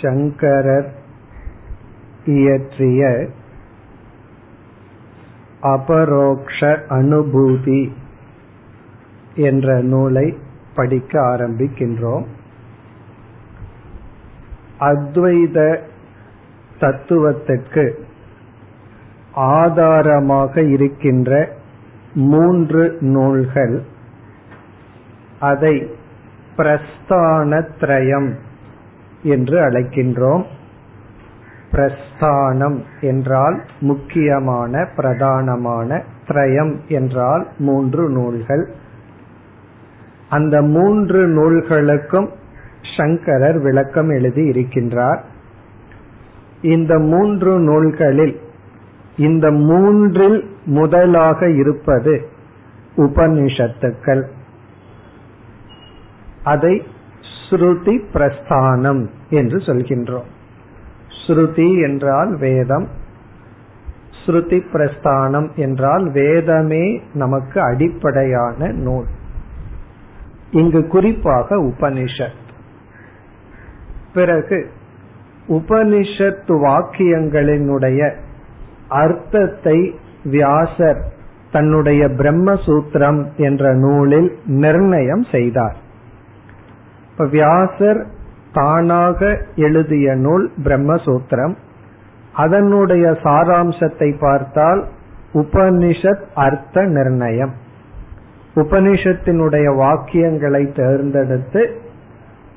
சங்கரர் இயற்றிய அபரோக்ஷ அனுபூதி என்ற நூலை படிக்க ஆரம்பிக்கின்றோம். அத்வைத தத்துவத்திற்கு ஆதாரமாக இருக்கின்ற மூன்று நூல்கள். அதை பிரஸ்தானத்ரயம் என்று அழைக்கின்றோம். பிரஸ்தானம் என்றால் முக்கியமான பிரதானமான திரயம் என்றால் மூன்று நூல்கள். அந்த மூன்று நூல்களுக்கும் சங்கரர் விளக்கம் எழுதி இருக்கின்றார். இந்த மூன்று நூல்களில் இந்த மூன்றில் முதலாக இருப்பது உபனிஷத்துக்கள். அதை ஸ்ருதி பிரஸ்தானம் என்று சொல்கின்றோம். ஸ்ருதி என்றால் வேதம். ஸ்ருதி பிரஸ்தானம் என்றால் வேதமே நமக்கு அடிப்படையான நூல். இங்கு குறிப்பாக உபனிஷத். பிறகு உபனிஷத்து வாக்கியங்களினுடைய அர்த்தத்தை வியாசர் தன்னுடைய பிரம்மசூத்திரம் என்ற நூலில் நிர்ணயம் செய்தார். இப்ப வியாசர் தானாக எழுதிய நூல் பிரம்மசூத்திரம். அதனுடைய சாராம்சத்தை பார்த்தால் உபனிஷத் அர்த்த நிர்ணயம். உபனிஷத்தினுடைய வாக்கியங்களை தேர்ந்தெடுத்து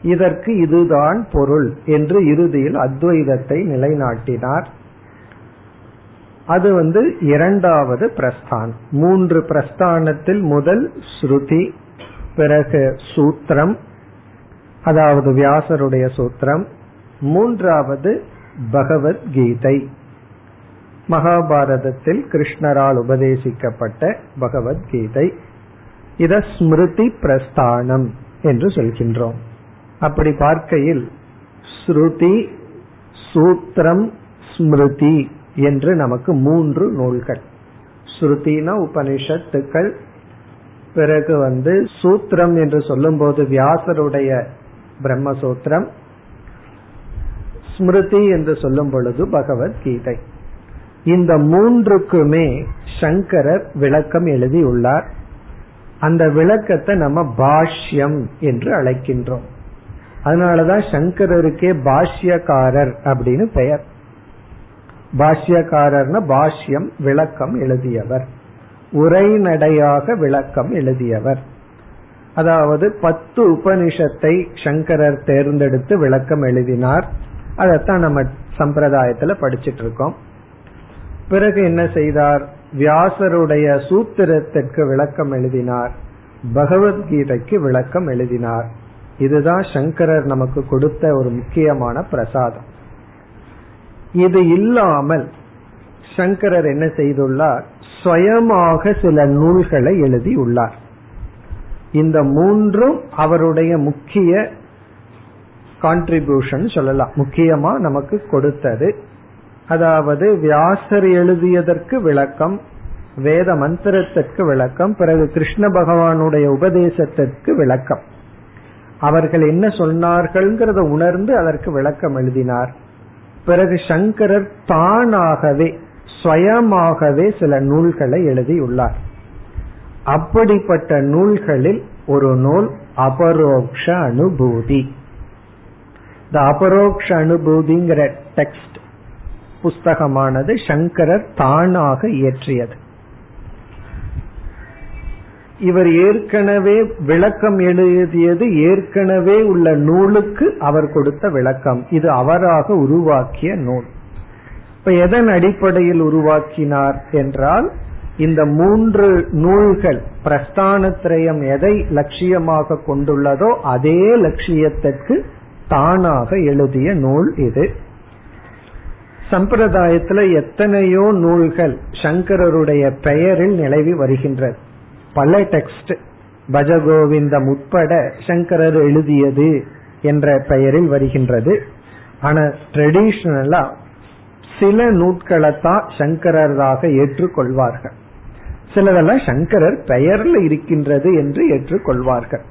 இதற்கு இதுதான் பொருள் என்று இறுதியில் அத்வைதத்தை நிலைநாட்டினார். அது வந்து இரண்டாவது பிரஸ்தான். மூன்று பிரஸ்தானத்தில் முதல் ஸ்ருதி பிறகு சூத்திரம் அதாவது வியாசருடைய சூத்திரம். மூன்றாவது பகவத்கீதை. மகாபாரதத்தில் கிருஷ்ணரால் உபதேசிக்கப்பட்ட பகவத்கீதை. இத ஸ்மிருதி பிரஸ்தானம் என்று சொல்கின்றோம். அப்படி பார்க்கையில் ஸ்ருதி சூத்திரம் ஸ்மிருதி என்று நமக்கு மூன்று நூல்கள். ஸ்ருதினா உபனிஷத்துக்கள். பிறகு வந்து சூத்திரம் என்று சொல்லும்போது வியாசருடைய பிரம்மசூத்திரம். ஸ்மிருதி என்று சொல்லும் பொழுது பகவத்கீதை. இந்த மூன்றுக்குமே சங்கரர் விளக்கம் எழுதியுள்ளார். அந்த விளக்கத்தை நம்ம பாஷ்யம் என்று அழைக்கின்றோம். அதனாலதான் சங்கரருக்கே பாஷ்யக்காரர் அப்படின்னு பெயர். பாஷ்யக்காரர்னா பாஷ்யம் விளக்கம் எழுதியவர். உரைநடையாக விளக்கம் எழுதியவர். அதாவது பத்து உபனிஷத்தை சங்கரர் தேர்ந்தெடுத்து விளக்கம் எழுதினார். அதைத்தான் நம்ம சம்பிரதாயத்துல படிச்சிட்டு இருக்கோம் பிறகு என்ன செய்தார்? வியாசருடைய சூத்திரத்திற்கு விளக்கம் எழுதினார். பகவத்கீதைக்கு விளக்கம் எழுதினார். இதுதான் சங்கரர் நமக்கு கொடுத்த ஒரு முக்கியமான பிரசாதம். இது இல்லாமல் சங்கரர் என்ன செய்துள்ளார்? சுயமாக சில நூல்களை எழுதியுள்ளார். இந்த மூன்றும் அவருடைய முக்கிய கான்ட்ரிபியூஷன் சொல்லலாம். முக்கியமா நமக்கு கொடுத்தது. அதாவது வியாசர் எழுதியதற்கு விளக்கம் வேத மந்திரத்திற்கு விளக்கம் பிறகு கிருஷ்ண பகவானுடைய உபதேசத்திற்கு விளக்கம். அவர்கள் என்ன சொன்னார்கள்ங்கிறத உணர்ந்து அதற்கு விளக்கம் எழுதினார். பிறகு சங்கரர் தானாகவே சுயமாகவே சில நூல்களை எழுதியுள்ளார். அப்படிப்பட்ட நூல்களில் ஒரு நூல் அபரோக்ஷ அனுபூதி. இந்த அபரோக்ஷ அனுபூதிங்கிற டெக்ஸ்ட் புஸ்தகமானது சங்கரர் தானாக இயற்றியது. இவர் ஏற்கனவே விளக்கம் எழுதியது ஏற்கனவே உள்ள நூலுக்கு அவர் கொடுத்த விளக்கம். இது அவராக உருவாக்கிய நூல். இப்ப எதன் அடிப்படையில் உருவாக்கினார் என்றால் இந்த மூன்று நூல்கள் பிரஸ்தானத்திரயம் எதை லட்சியமாக கொண்டுள்ளதோ அதே லட்சியத்திற்கு தானாக எழுதிய நூல் இது. சம்பிரதாயத்துல எத்தனையோ நூல்கள் சங்கரருடைய பெயரில் நிலவி வருகின்றது பல டெக்ஸ்ட் பஜகோவிந்தம் உட்பட சங்கரர் எழுதியது என்ற பெயரில் வருகின்றது. ஆனா ட்ரெடிஷனலா சில நூல்களைத்தான் சங்கரராக ஏற்றுக்கொள்வார்கள். சிலதெல்லாம் சங்கரர் பெயரில் இருக்கின்றது என்று ஏற்றுக்கொள்வார்கள்.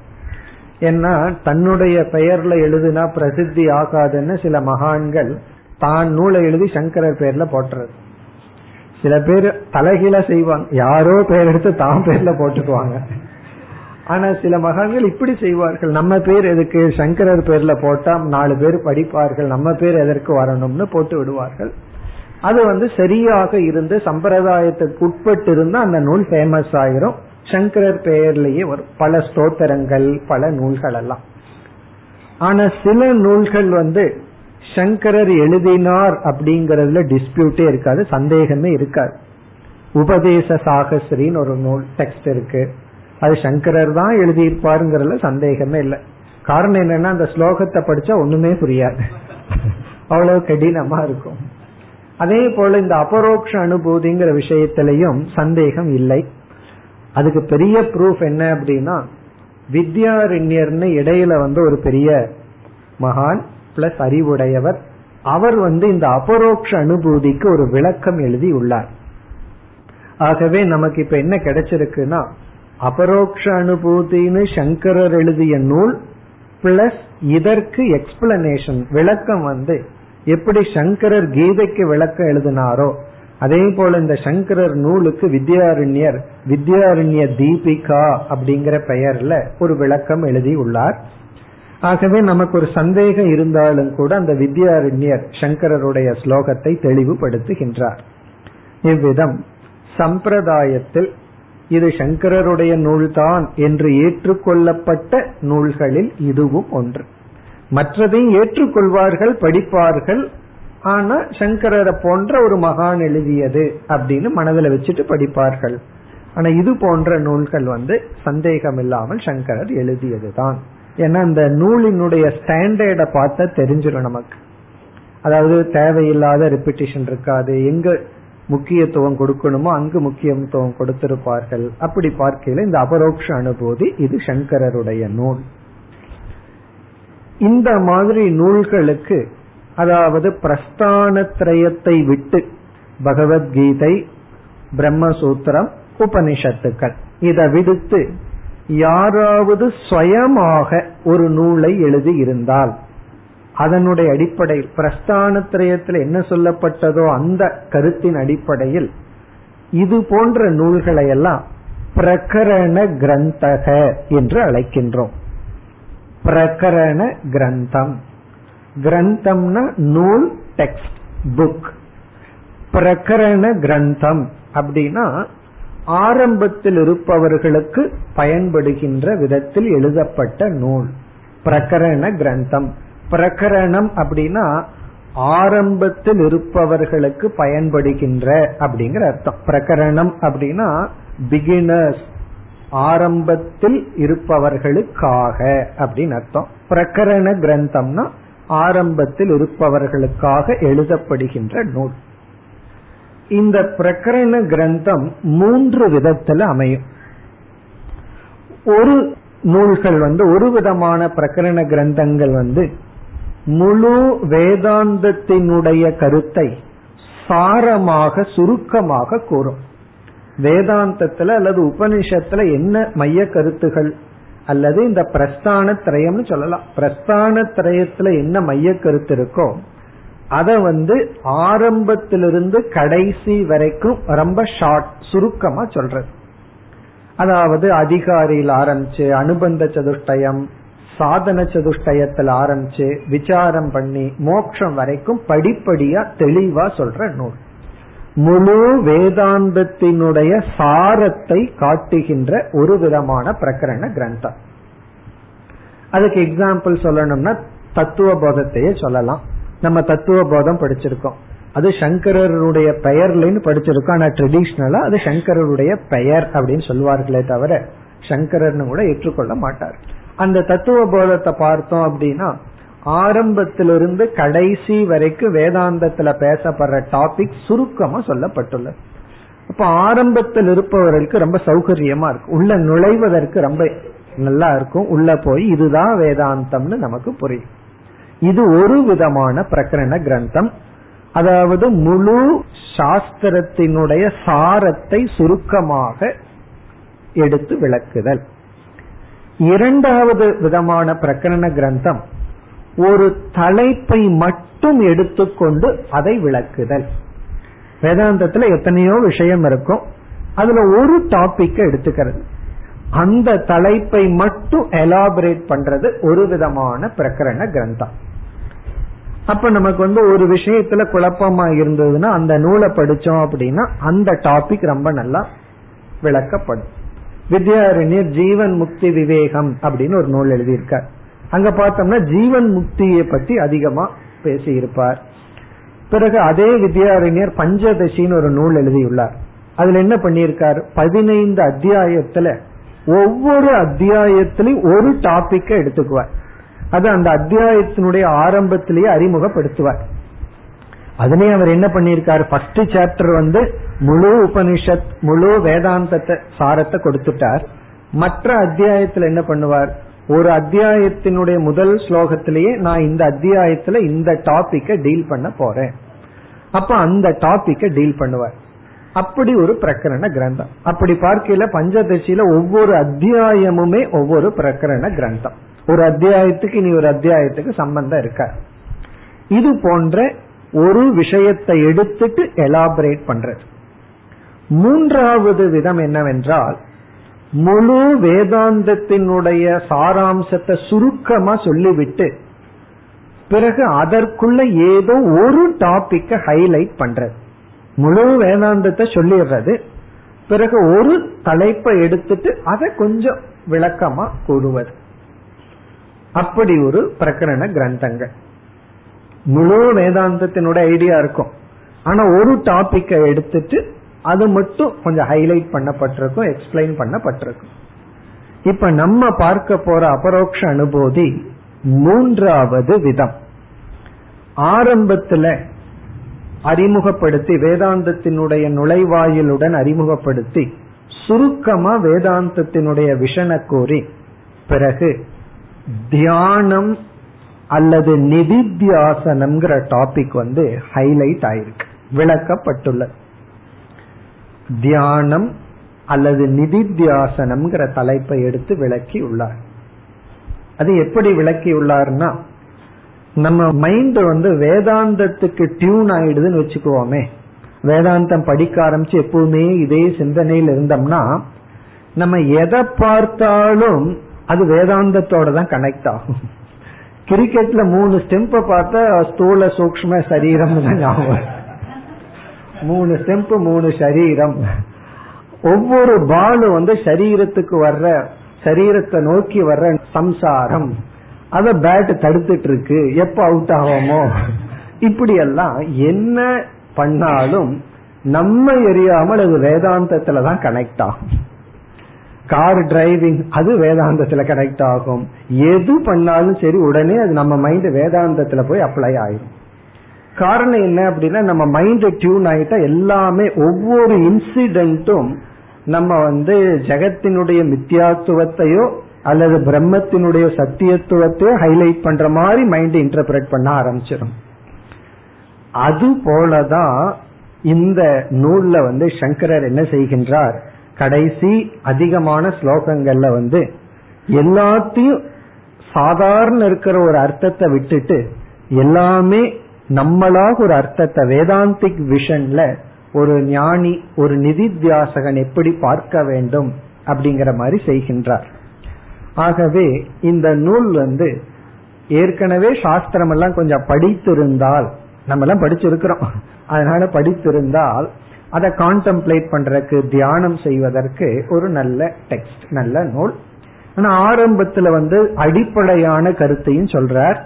ஏன்னா தன்னுடைய பெயர்ல எழுதுனா பிரசித்தி ஆகாதுன்னு சில மகான்கள் தான் நூலை எழுதி சங்கரர் பேர்ல போட்டுறது. சில பேர் தலைகீழ செய்வாங்க. யாரோ பேர் எடுத்து தான் பேர்ல போட்டுக்குவாங்க. ஆனா சில மகான்கள் இப்படி செய்வார்கள். நம்ம பேர் எதுக்கு? சங்கரர் பேர்ல போட்டா நாலு பேர் படிப்பார்கள். நம்ம பேர் எதற்கு வரணும்னு போட்டு விடுவார்கள். அது வந்து சரியாக இருந்து சம்பிரதாயத்துக்கு உட்பட்டு இருந்தா அந்த நூல் ஃபேமஸ் ஆயிரும். சங்கரர் பெயர்லயே வரும். பல ஸ்தோத்திரங்கள் பல நூல்கள் எல்லாம் ஆனா சில நூல்கள் வந்து சங்கரர் எழுதினார் அப்படிங்கறதுல டிஸ்பியூட்டே இருக்காது சந்தேகமே இருக்காது. உபதேச சாகஸ்ரின்னு ஒரு நூல் டெக்ஸ்ட் இருக்கு. அது சங்கரர் தான் எழுதியிருப்பாருங்கிறதுல சந்தேகமே இல்லை. காரணம் என்னன்னா அந்த ஸ்லோகத்தை படிச்சா ஒண்ணுமே புரியாது. அவ்வளவு கடினமா இருக்கும். அதே போல இந்த அபரோக்ஷ அனுபூதிங்கிற விஷயத்திலையும் சந்தேகம் இல்லை. அதுக்கு பெரிய ப்ரூஃப் என்ன அப்படின்னா வித்யாரண்யர்னு இடையில வந்து ஒரு பெரிய மகான் பிளஸ் அறிவுடையவர் அவர் வந்து இந்த அபரோக்ஷ அனுபூதிக்கு ஒரு விளக்கம் எழுதி உள்ளார். ஆகவே நமக்கு இப்ப என்ன கிடைச்சிருக்குன்னா அபரோக்ஷ அனுபூதினு சங்கரர் எழுதிய நூல் பிளஸ் இதற்கு எக்ஸ்பிளனேஷன் விளக்கம் வந்து எப்படி சங்கரர் கீதைக்கு விளக்கம் எழுதினாரோ அதே போல இந்த சங்கரர் நூலுக்கு வித்யாரண்யர் வித்யாரண்ய தீபிகா அப்படிங்கிற பெயர்ல ஒரு விளக்கம் எழுதி உள்ளார். ஆகவே நமக்கு ஒரு சந்தேகம் இருந்தாலும் கூட அந்த வித்யாரண்யர் சங்கரருடைய ஸ்லோகத்தை தெளிவுபடுத்துகின்றார். இவ்விதம் சம்பிரதாயத்தில் இது சங்கரருடைய நூல்தான் என்று ஏற்றுக்கொள்ளப்பட்ட நூல்களில் இதுவும் ஒன்று. மற்றதையும் ஏற்றுக்கொள்வார்கள் படிப்பார்கள். ஆனா சங்கரரை போன்ற ஒரு மகான் எழுதியது அப்படின்னு மனதில் வச்சுட்டு படிப்பார்கள். ஆனா இது போன்ற நூல்கள் வந்து சந்தேகம் இல்லாமல் சங்கரர் எழுதியதுதான். ஏன்னா அந்த நூலினுடைய ஸ்டாண்டர்ட பார்த்தா தெரிஞ்சிடும் நமக்கு. அதாவது தேவையில்லாத ரெப்பிட்டிஷன் இருக்காது. எங்க முக்கியத்துவம் கொடுக்கணுமோ அங்கு முக்கியத்துவம் கொடுத்திருப்பார்கள். அப்படி பார்க்கையில இந்த அபரோக்ஷ அனுபூதி இது சங்கரருடைய நூல். இந்த மாதிரி நூல்களுக்கு அதாவது பிரஸ்தானத்திரயத்தை விட்டு பகவத்கீதை பிரம்மசூத்திரம் உபனிஷத்துக்கள் இதை விடுத்து யாராவது சுயமாக ஒரு நூலை எழுதி இருந்தால் அதனுடைய அடிப்படையில் பிரஸ்தானத்திரயத்தில் என்ன சொல்லப்பட்டதோ அந்த கருத்தின் அடிப்படையில் இது போன்ற நூல்களை எல்லாம் பிரகரண கிரந்தக என்று அழைக்கின்றோம். பிரகரண கிரந்தம். கிரந்தம்னா நூல் டெக்ஸ்ட் புக் பிரகரண கிரந்தம் அப்படின்னா ஆரம்பத்தில் இருப்பவர்களுக்கு பயன்படுகின்ற விதத்தில் எழுதப்பட்ட நூல். பிரகரண கிரந்தம். பிரகரணம் அப்படின்னா ஆரம்பத்தில் இருப்பவர்களுக்கு பயன்படுகின்ற அப்படிங்கிற அர்த்தம். பிரகரணம் அப்படின்னா பிகினர்ஸ் ஆரம்பத்தில் இருப்பவர்களுக்காக அப்படின்னு அர்த்தம். பிரகரண கிரந்தம்னா ஆரம்பத்தில் இருப்பவர்களுக்காக எழுதப்படுகின்ற நூல். இந்த பிரகரண கிரந்தம் மூன்று விதத்துல அமையும். ஒரு நூல்கள் வந்து ஒரு விதமான பிரகரண கிரந்தங்கள் வந்து முழு வேதாந்தத்தினுடைய கருத்தை சாரமாக சுருக்கமாக கூறும். வேதாந்தத்துல அல்லது உபனிஷத்துல என்ன மைய கருத்துகள் அல்லது இந்த பிரஸ்தான திரயம்னு சொல்லலாம். பிரஸ்தான திரயத்துல என்ன மைய கருத்து இருக்கோ அத வந்து ஆரம்பத்திலிருந்து கடைசி வரைக்கும் ரொம்ப ஷார்ட் சுருக்கமா சொல்றது. அதாவது அதிகாரியில் ஆரம்பிச்சு அனுபந்த சதுஷ்டயம் சாதன சதுஷ்டயத்தில் ஆரம்பிச்சு விசாரம் பண்ணி மோட்சம் வரைக்கும் படிப்படியா தெளிவா சொல்ற நூல். முழு வேதாந்தத்தினுடைய சாரத்தை காட்டுகின்ற ஒரு விதமான பிரகரண கிரந்தம். அதுக்கு எக்ஸாம்பிள் சொல்லணும்னா தத்துவ போதத்தையே சொல்லலாம். நம்ம தத்துவ போதம் படிச்சிருக்கோம். அது சங்கரருடைய பெயர்லன்னு படிச்சிருக்கோம். ஆனா ட்ரெடிஷ்னலா அது சங்கரருடைய பெயர் அப்படின்னு சொல்லுவார்களே தவிர சங்கரர்னு கூட ஏற்றுக்கொள்ள மாட்டார். அந்த தத்துவ போதத்தை பார்த்தோம் அப்படின்னா ஆரம்பத்திலிருந்து கடைசி வரைக்கும் வேதாந்தத்துல பேசப்படுற டாபிக் சுருக்கமா சொல்லப்பட்டுள்ளது. அப்ப ஆரம்பத்தில் இருப்பவர்களுக்கு ரொம்ப சௌகரியமா இருக்கும். உள்ள நுழைவதற்கு ரொம்ப நல்லா இருக்கும். உள்ள போய் இதுதான் வேதாந்தம்னு நமக்கு புரியும். இது ஒரு விதமான பிரகரண கிரந்தம். அதாவது முழு சாஸ்திரத்தினுடைய சாரத்தை சுருக்கமாக எடுத்து விளக்குதல். இரண்டாவது விதமான பிரகரண கிரந்தம் ஒரு தலைப்பை மட்டும் எடுத்துக்கொண்டு அதை விளக்குதல். வேதாந்தத்துல எத்தனையோ விஷயம் இருக்கும். அதுல ஒரு டாபிக் எடுத்துக்கிறது. அந்த தலைப்பை மட்டும் எலாபரேட் பண்றது ஒரு விதமான பிரகரண கிரந்தம். அப்ப நமக்கு வந்து ஒரு விஷயத்துல குழப்பமா இருந்ததுன்னா அந்த நூலை படிச்சோம் அப்படின்னா அந்த டாபிக் ரொம்ப நல்லா விளக்கப்படும். வித்யாரண்யர் ஜீவன் முக்தி விவேகம் அப்படின்னு ஒரு நூல் எழுதியிருக்கார். அங்க பார்த்தோம்னா ஜீவன் முக்தியை பற்றி அதிகமா பேசியிருப்பார். பிறகு அதே வித்யாரண்யர் பஞ்சதசின்னு ஒரு நூல் எழுதியுள்ளார். அதுல என்ன பண்ணியிருக்கார்? பதினைந்து அத்தியாயத்துல ஒவ்வொரு அத்தியாயத்திலையும் ஒரு டாபிக்க எடுத்துக்குவார். அது அந்த அத்தியாயத்தினுடைய ஆரம்பத்திலேயே அறிமுகப்படுத்துவார். அதனே அவர் என்ன பண்ணியிருக்காரு? ஃபர்ஸ்ட் சாப்டர் வந்து முழு உபனிஷத் முழு வேதாந்தத்தை சாரத்தை கொடுத்துட்டார். மற்ற அத்தியாயத்தில் என்ன பண்ணுவார்? ஒரு அத்தியாயத்தினுடைய முதல் ஸ்லோகத்திலேயே நான் இந்த அத்தியாயத்துல இந்த டாபிக்க டீல் பண்ண போறேன். அப்ப அந்த டாபிக்க டீல் பண்ணுவார். அப்படி ஒரு பிரகரண கிரந்தம். அப்படி பார்க்கல பஞ்சதசியில ஒவ்வொரு அத்தியாயமுமே ஒவ்வொரு பிரகரண கிரந்தம். ஒரு அத்தியாயத்துக்கு இனி ஒரு அத்தியாயத்துக்கு சம்பந்தம் இருக்க? இது போன்ற ஒரு விஷயத்தை எடுத்துட்டு எலாபரேட் பண்றது. மூன்றாவது விதம் என்னவென்றால் முழு வேதாந்தத்தினுடைய சாராம்சத்தை சுருக்கமா சொல்லிவிட்டு பிறகு அதற்குள்ள ஏதோ ஒரு டாபிக்க ஹைலைட் பண்றது. முழு வேதாந்தத்தை சொல்லிடுறது. பிறகு ஒரு தலைப்பை எடுத்துட்டு அதை கொஞ்சம் விளக்கமா கூறுவது. அப்படி ஒரு பிரகரண கிரந்தங்கள். முழு வேதாந்தத்தினுடைய ஐடியா இருக்கும். ஆனா ஒரு டாபிக்கை எடுத்துட்டு அது மட்டும் கொஞ்சம் ஹைலைட் பண்ணப்பட்டிருக்கும் எக்ஸ்பிளைன் பண்ணப்பட்டிருக்கும். இப்ப நம்ம பார்க்க போற அபரோக்ஷ அனுபூதி மூன்றாவது விதம். ஆரம்பத்துல அறிமுகப்படுத்தி வேதாந்தத்தினுடைய நுழைவாயிலுடன் அறிமுகப்படுத்தி சுருக்கமா வேதாந்தத்தினுடைய விஷனை கூறி பிறகு தியானம் அல்லது நிதித்தியாசனம்ங்கிற டாபிக் வந்து ஹைலைட் ஆயிருக்கு விளக்கப்பட்டுள்ளது. தியானம் அல்லது நிதித்தியாசனம்ங்கிற தலைப்பை எடுத்து விளக்கி உள்ளார் அது எப்படி விளக்கி உள்ளார்னா நம்ம மைண்ட் வந்து வேதாந்தத்துக்கு டியூன் ஆயிடுதுன்னு வச்சுக்குவோமே. வேதாந்தம் படிக்க ஆரம்பிச்சு எப்பவுமே இதே சிந்தனையில் இருந்தோம்னா நம்ம எதை பார்த்தாலும் அது வேதாந்தத்தோட தான் கனெக்ட் ஆகும். கிரிக்கெட்ல மூணு ஸ்டெம்ப பார்த்தா ஸ்தூல சூக்ம சரீரம் ஞாபகம் மூணு ஸ்டெம்ப் மூணு சரீரம். ஒவ்வொரு பாலும் வந்து சரீரத்துக்கு வர்ற சரீரத்தை நோக்கி வர்ற சம்சாரம். அத பேட் தடுத்துட்டு இருக்கு எப்ப அவுட் ஆகுமோ? இப்படி எல்லாம் என்ன பண்ணாலும் நம்ம எரியாமல் அது வேதாந்தத்துல தான் கனெக்ட் ஆகும். கார் டிரைவிங் அது வேதாந்தத்துல கனெக்ட் ஆகும். எது பண்ணாலும் சரி உடனே அது நம்ம மைண்ட் வேதாந்தத்துல போய் அப்ளை ஆயிரும். காரணம் என்ன அப்படின்னா நம்ம மைண்ட் டியூன் ஆகிட்டா எல்லாமே ஒவ்வொரு இன்சிடென்ட்டும் நம்ம வந்து ஜெகத்தினுடைய மித்தியாத்துவத்தையோ அல்லது பிரம்மத்தினுடைய சத்தியத்துவத்தையோ ஹைலைட் பண்ற மாதிரி மைண்ட் இன்டர்பிரட் பண்ண ஆரம்பிச்சிடும் அது போலதான் இந்த நூல்ல வந்து சங்கரர் என்ன செய்கின்றார்? கடைசி அதிகமான ஸ்லோகங்கள்ல வந்து எல்லாத்தையும் சாதாரண இருக்கிற ஒரு அர்த்தத்தை விட்டுட்டு எல்லாமே நம்மளாக ஒரு அர்த்தத்தை வேதாந்திக் விஷன்ல ஒரு ஞானி ஒரு நிதித்தியாசகன் எப்படி பார்க்க வேண்டும் அப்படிங்கிற மாதிரி செய்கின்றார். ஆகவே இந்த நூல் வந்து ஏற்கனவே சாஸ்திரம் எல்லாம் கொஞ்சம் படித்திருந்தால் நம்ம எல்லாம் படிச்சிருக்கிறோம். அதனால படித்திருந்தால் அதை கான்டெம்ப்ளேட் பண்றதுக்கு தியானம் செய்வதற்கு ஒரு நல்ல டெக்ஸ்ட் நல்ல நூல். ஆனா ஆரம்பத்துல வந்து அடிப்படையான கருத்தையும் சொல்றார்.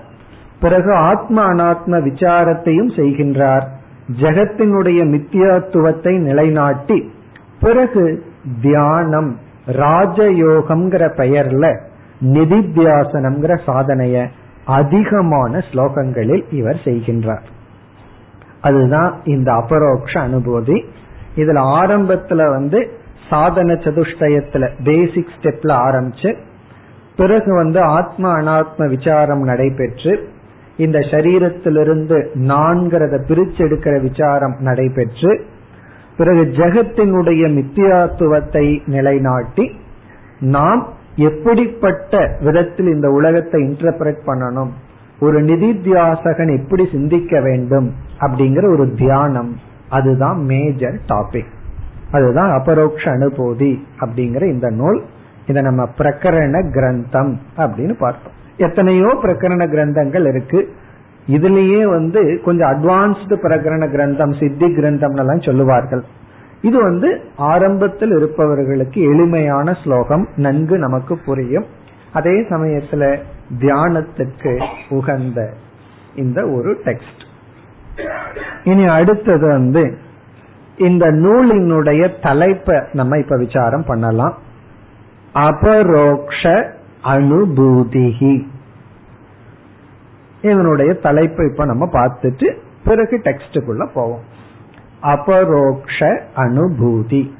பிறகு ஆத்ம அனாத்ம விசாரத்தையும் செய்கின்றார். ஜெகத்தினுடைய மித்தியாத்துவத்தை நிலைநாட்டி பிறகு தியானம் ராஜயோகம்ங்கிற பெயர்ல நிதித்தியாசனம்ங்கிற சாதனைய அதிகமான ஸ்லோகங்களில் இவர் செய்கின்றார். அதுதான் இந்த அபரோக்ஷ அனுபூதி. இதுல ஆரம்பத்துல வந்து சாதன சதுஷ்டயத்துல பேசிக் ஸ்டெப்ல ஆரம்பிச்சு பிறகு வந்து ஆத்ம அனாத்ம விசாரம் நடைபெற்று இந்த சரீரத்திலிருந்து நான்கிறத பிரிச்செடுக்கிற விசாரம் நடைபெற்று பிறகு ஜெகத்தினுடைய மித்தியாத்துவத்தை நிலைநாட்டி நாம் எப்படிப்பட்ட விதத்தில் இந்த உலகத்தை இன்டர்பிரட் பண்ணணும் ஒரு நிதித்தியாசகன் எப்படி சிந்திக்க வேண்டும் அப்படிங்கிற ஒரு தியானம். அதுதான் மேஜர் டாபிக் அதுதான் அபரோக்ஷ அனுபூதி அப்படிங்கிற இந்த நூல். இதை நம்ம பிரகரண கிரந்தம் அப்படின்னு பார்த்தோம். எத்தனையோ பிரகரண கிரந்தங்கள் இருக்கு. இதுலயே வந்து கொஞ்சம் அட்வான்ஸ்டு பிரகரண கிரந்தம் சித்தி கிரந்தம் எல்லாம் சொல்லுவார்கள். இது வந்து ஆரம்பத்தில் இருப்பவர்களுக்கு எளிமையான ஸ்லோகம் நன்கு நமக்கு புரியும். அதே சமயத்துல தியானத்துக்கு உகந்த இந்த ஒரு டெக்ஸ்ட் இனி அடுத்தது வந்து இந்த நூலினுடைய தலைப்பை நம்ம இப்ப விசாரம் பண்ணலாம். அபரோக்ஷ அனுபூதிகி இதனுடைய தலைப்பை இப்ப நம்ம பார்த்துட்டு பிறகு டெக்ஸ்டுக்குள்ள போவோம். அபரோக்ஷ அனுபூதி.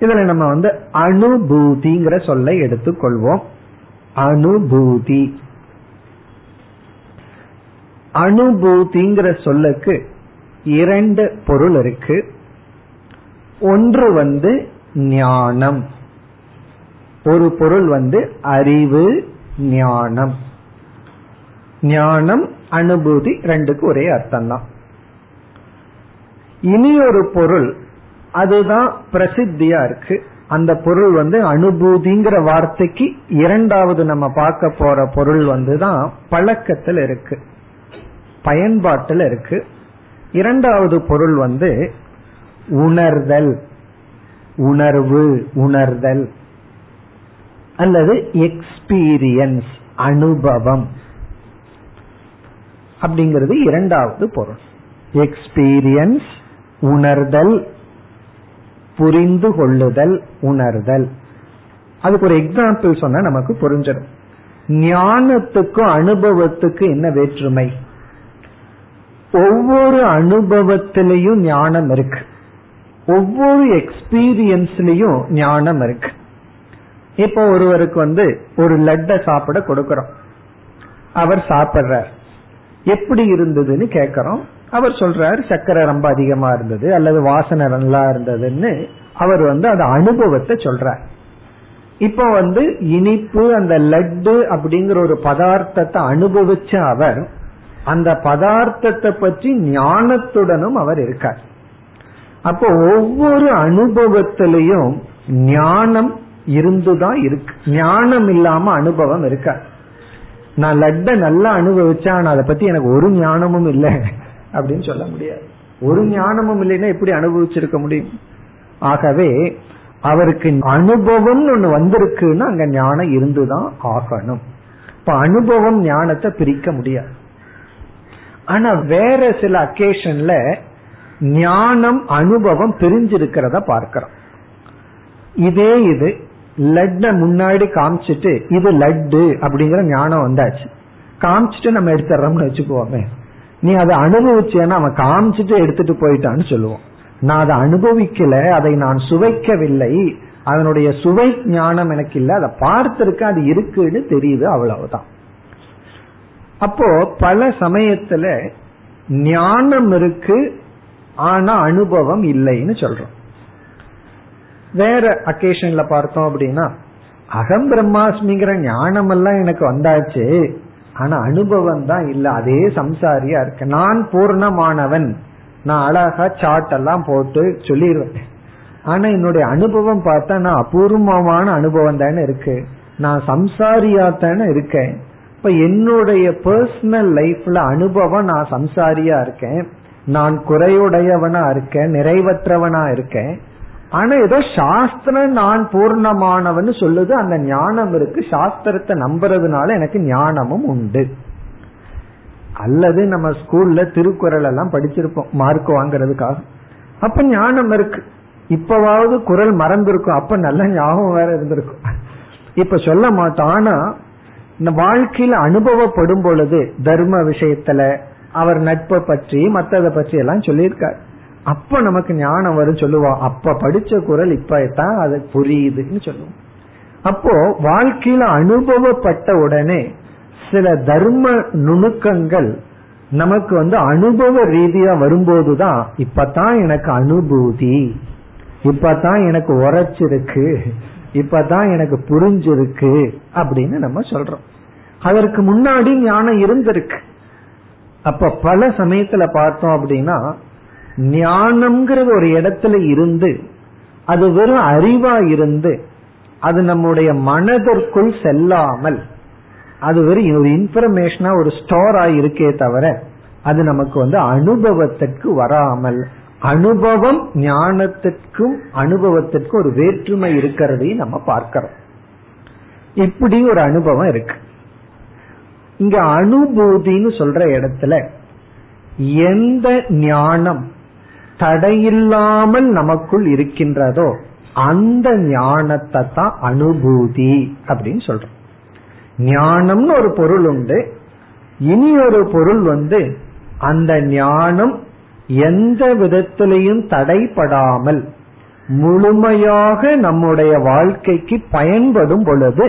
இதுல நம்ம வந்து அனுபூதிங்கிற சொல்லை எடுத்துக்கொள்வோம். அனுபூதி. அனுபூதிங்கிற சொல்லுக்கு இரண்டு பொருள் இருக்கு. ஒன்று வந்து ஞானம். ஒரு பொருள் வந்து அறிவு ஞானம். ஞானம் அனுபூதி ரெண்டுக்கு ஒரே அர்த்தம் தான் இனி ஒரு பொருள் அதுதான் பிரசித்தியா இருக்கு. அந்த பொருள் வந்து அனுபூதிங்கிற வார்த்தைக்கு இரண்டாவது நம்ம பார்க்க போற பொருள் வந்துதான் பழக்கத்தில் இருக்கு. பயன்பாட்டில் இருக்கு. இரண்டாவது பொருள் வந்து உணர்தல். உணர்வு உணர்தல். அல்லது எக்ஸ்பீரியன்ஸ் அனுபவம். அப்படிங்கிறது இரண்டாவது பொருள். எக்ஸ்பீரியன்ஸ் உணர்தல் புரிந்து கொள்ளுதல் உணர்தல். அதுக்கு ஒரு எக்ஸாம்பிள் சொன்னா நமக்கு புரிஞ்சிடும். ஞானத்துக்கும் அனுபவத்துக்கு என்ன வேற்றுமை? ஒவ்வொரு அனுபவத்திலையும் ஞானம் இருக்கு. ஒவ்வொரு எக்ஸ்பீரியன்ஸ்லயும் ஞானம் இருக்கு. இப்போ ஒருவருக்கு வந்து ஒரு லட்ட சாப்பிட கொடுக்கறோம். அவர் சாப்பிடுறார். எப்படி இருந்ததுன்னு கேக்குறோம் அவர் சொல்றாரு சக்கரை ரொம்ப அதிகமா இருந்தது அல்லது வாசனை நல்லா இருந்ததுன்னு அவர் வந்து அந்த அனுபவத்தை சொல்றார். இப்ப வந்து இனிப்பு அந்த லட்டு அப்படிங்கிற ஒரு பதார்த்தத்தை அனுபவிச்ச அவர் அந்த பதார்த்தத்தை பற்றி ஞானத்துடனும் அவர் இருக்கார். அப்போ ஒவ்வொரு அனுபவத்திலையும் ஞானம் இருந்துதான் இருக்கு. ஞானம் இல்லாம அனுபவம் இருக்க? நான் லட்ட நல்லா அனுபவிச்சேன் அதை பத்தி எனக்கு ஒரு ஞானமும் இல்லை அப்படின்னு சொல்ல முடியாது. ஒரு ஞானமும் இல்லைன்னா எப்படி அனுபவிச்சிருக்க முடியும்? ஆகவே அவருக்கு அனுபவம் ஒண்ணு வந்திருக்குன்னா அங்க ஞானம் இருந்துதான் ஆகணும். இப்ப அனுபவம் ஞானத்தை பிரிக்க முடியாது. ஆனா வேற சில அக்கேஷன்ல ஞானம் அனுபவம் பிரிஞ்சிருக்கிறத பார்க்கிறோம். இதே இது லட்ட முன்னாடி காமிச்சிட்டு இது லட்டு அப்படிங்கிற ஞானம் வந்தாச்சு. காமிச்சிட்டு நம்ம எடுத்துறோம்னு வச்சுக்குவோமே நீ அதை அனுபவிச்சேன்னா அவன் காமிச்சிட்டு எடுத்துட்டு போயிட்டான்னு சொல்லுவோம். நான் அதை அனுபவிக்கல அதை நான் சுவைக்கவில்லை. அதனுடைய சுவை ஞானம் எனக்கு இல்லை. அதை பார்த்திருக்க அது இருக்குன்னு தெரியுது அவ்வளவுதான். அப்போ பல சமயத்துல ஞானம் இருக்கு ஆனா அனுபவம் இல்லைன்னு சொல்றோம். வேற அக்கேஷன்ல பார்த்தோம் அப்படின்னா அகம் பிரம்மாஸ்மிங்கிற ஞானம் எல்லாம் எனக்கு வந்தாச்சு. ஆனா அனுபவம் தான் இல்ல. அதே சம்சாரியா இருக்கு. நான் பூர்ணமானவன். நான் அழகா சாட் எல்லாம் போட்டு சொல்லிடுவேன் ஆனா என்னுடைய அனுபவம் பார்த்தா நான் அபூர்வமான அனுபவம் தானே இருக்கு. நான் சம்சாரியா தானே இருக்கேன். இப்ப என்னுடைய பர்சனல் லைஃப்ல அனுபவம் நான் சம்சாரியா இருக்கேன். நான் குறையுடையவனா இருக்கேன். நிறைவற்றவனா இருக்கேன். ஆனா ஏதோ சாஸ்திரம் நான் பூர்ணமானவன் சொல்லுது அந்த ஞானம் இருக்கு. சாஸ்திரத்தை நம்புறதுனால எனக்கு ஞானமும் உண்டு. அல்லது நம்ம ஸ்கூல்ல திருக்குறள் எல்லாம் படிச்சிருப்போம் மார்க் வாங்குறதுக்காக. அப்ப ஞானம் இருக்கு. இப்பவாவது குரல் மறந்துருக்கும். அப்ப நல்ல ஞாபகம் வேற இருந்திருக்கும். இப்ப சொல்ல மாட்டோம். ஆனா இந்த வாழ்க்கையில அனுபவப்படும் பொழுது தர்ம விஷயத்துல அவர் நட்பை பற்றி மற்றதை பற்றி எல்லாம் சொல்லியிருக்காரு. அப்ப நமக்கு ஞானம் வரும் சொல்லுவோம் அப்ப படிச்ச குரல் இப்பதான் அது புரியுதுன்னு சொல்லுவோம். அப்போ வாழ்க்கையில அனுபவப்பட்ட உடனே சில தர்ம நுணுக்கங்கள் நமக்கு வந்து அனுபவ ரீதியா வரும்போதுதான் இப்பதான் எனக்கு அனுபூதி. இப்பதான் எனக்கு உரைச்சிருக்கு. இப்பதான் எனக்கு புரிஞ்சிருக்கு அப்படின்னு நம்ம சொல்றோம். அதற்கு முன்னாடி ஞானம் இருந்திருக்கு. அப்ப பல சமயத்துல பார்த்தோம் அப்படின்னா ஞானம்ங்கிறது ஒரு இடத்துல இருந்து அது வெறும் அறிவா இருந்து அது நம்முடைய மனதிற்குள் செல்லாமல் அது வெறும் ஒரு இன்ஃபர்மேஷனா ஒரு ஸ்டோர் இருக்கே தவிர அது நமக்கு வந்து அனுபவத்திற்கு வராமல் அனுபவம் ஞானத்திற்கும் அனுபவத்திற்கும் ஒரு வேற்றுமை இருக்கிறதையும் நம்ம பார்க்கிறோம். இப்படி ஒரு அனுபவம் இருக்கு. இங்க அனுபூதின்னு சொல்ற இடத்துல எந்த ஞானம் தடையில்லாமல் நமக்குள் இருக்கின்றதோ அந்த ஞானத்தை தான் அனுபூதி அப்படின்னு சொல்றோம். ஞானம்னு ஒரு பொருள் உண்டு இனி ஒரு பொருள் வந்து அந்த ஞானம் எந்த விதத்திலையும் தடைப்படாமல் முழுமையாக நம்முடைய வாழ்க்கைக்கு பயன்படும் பொழுது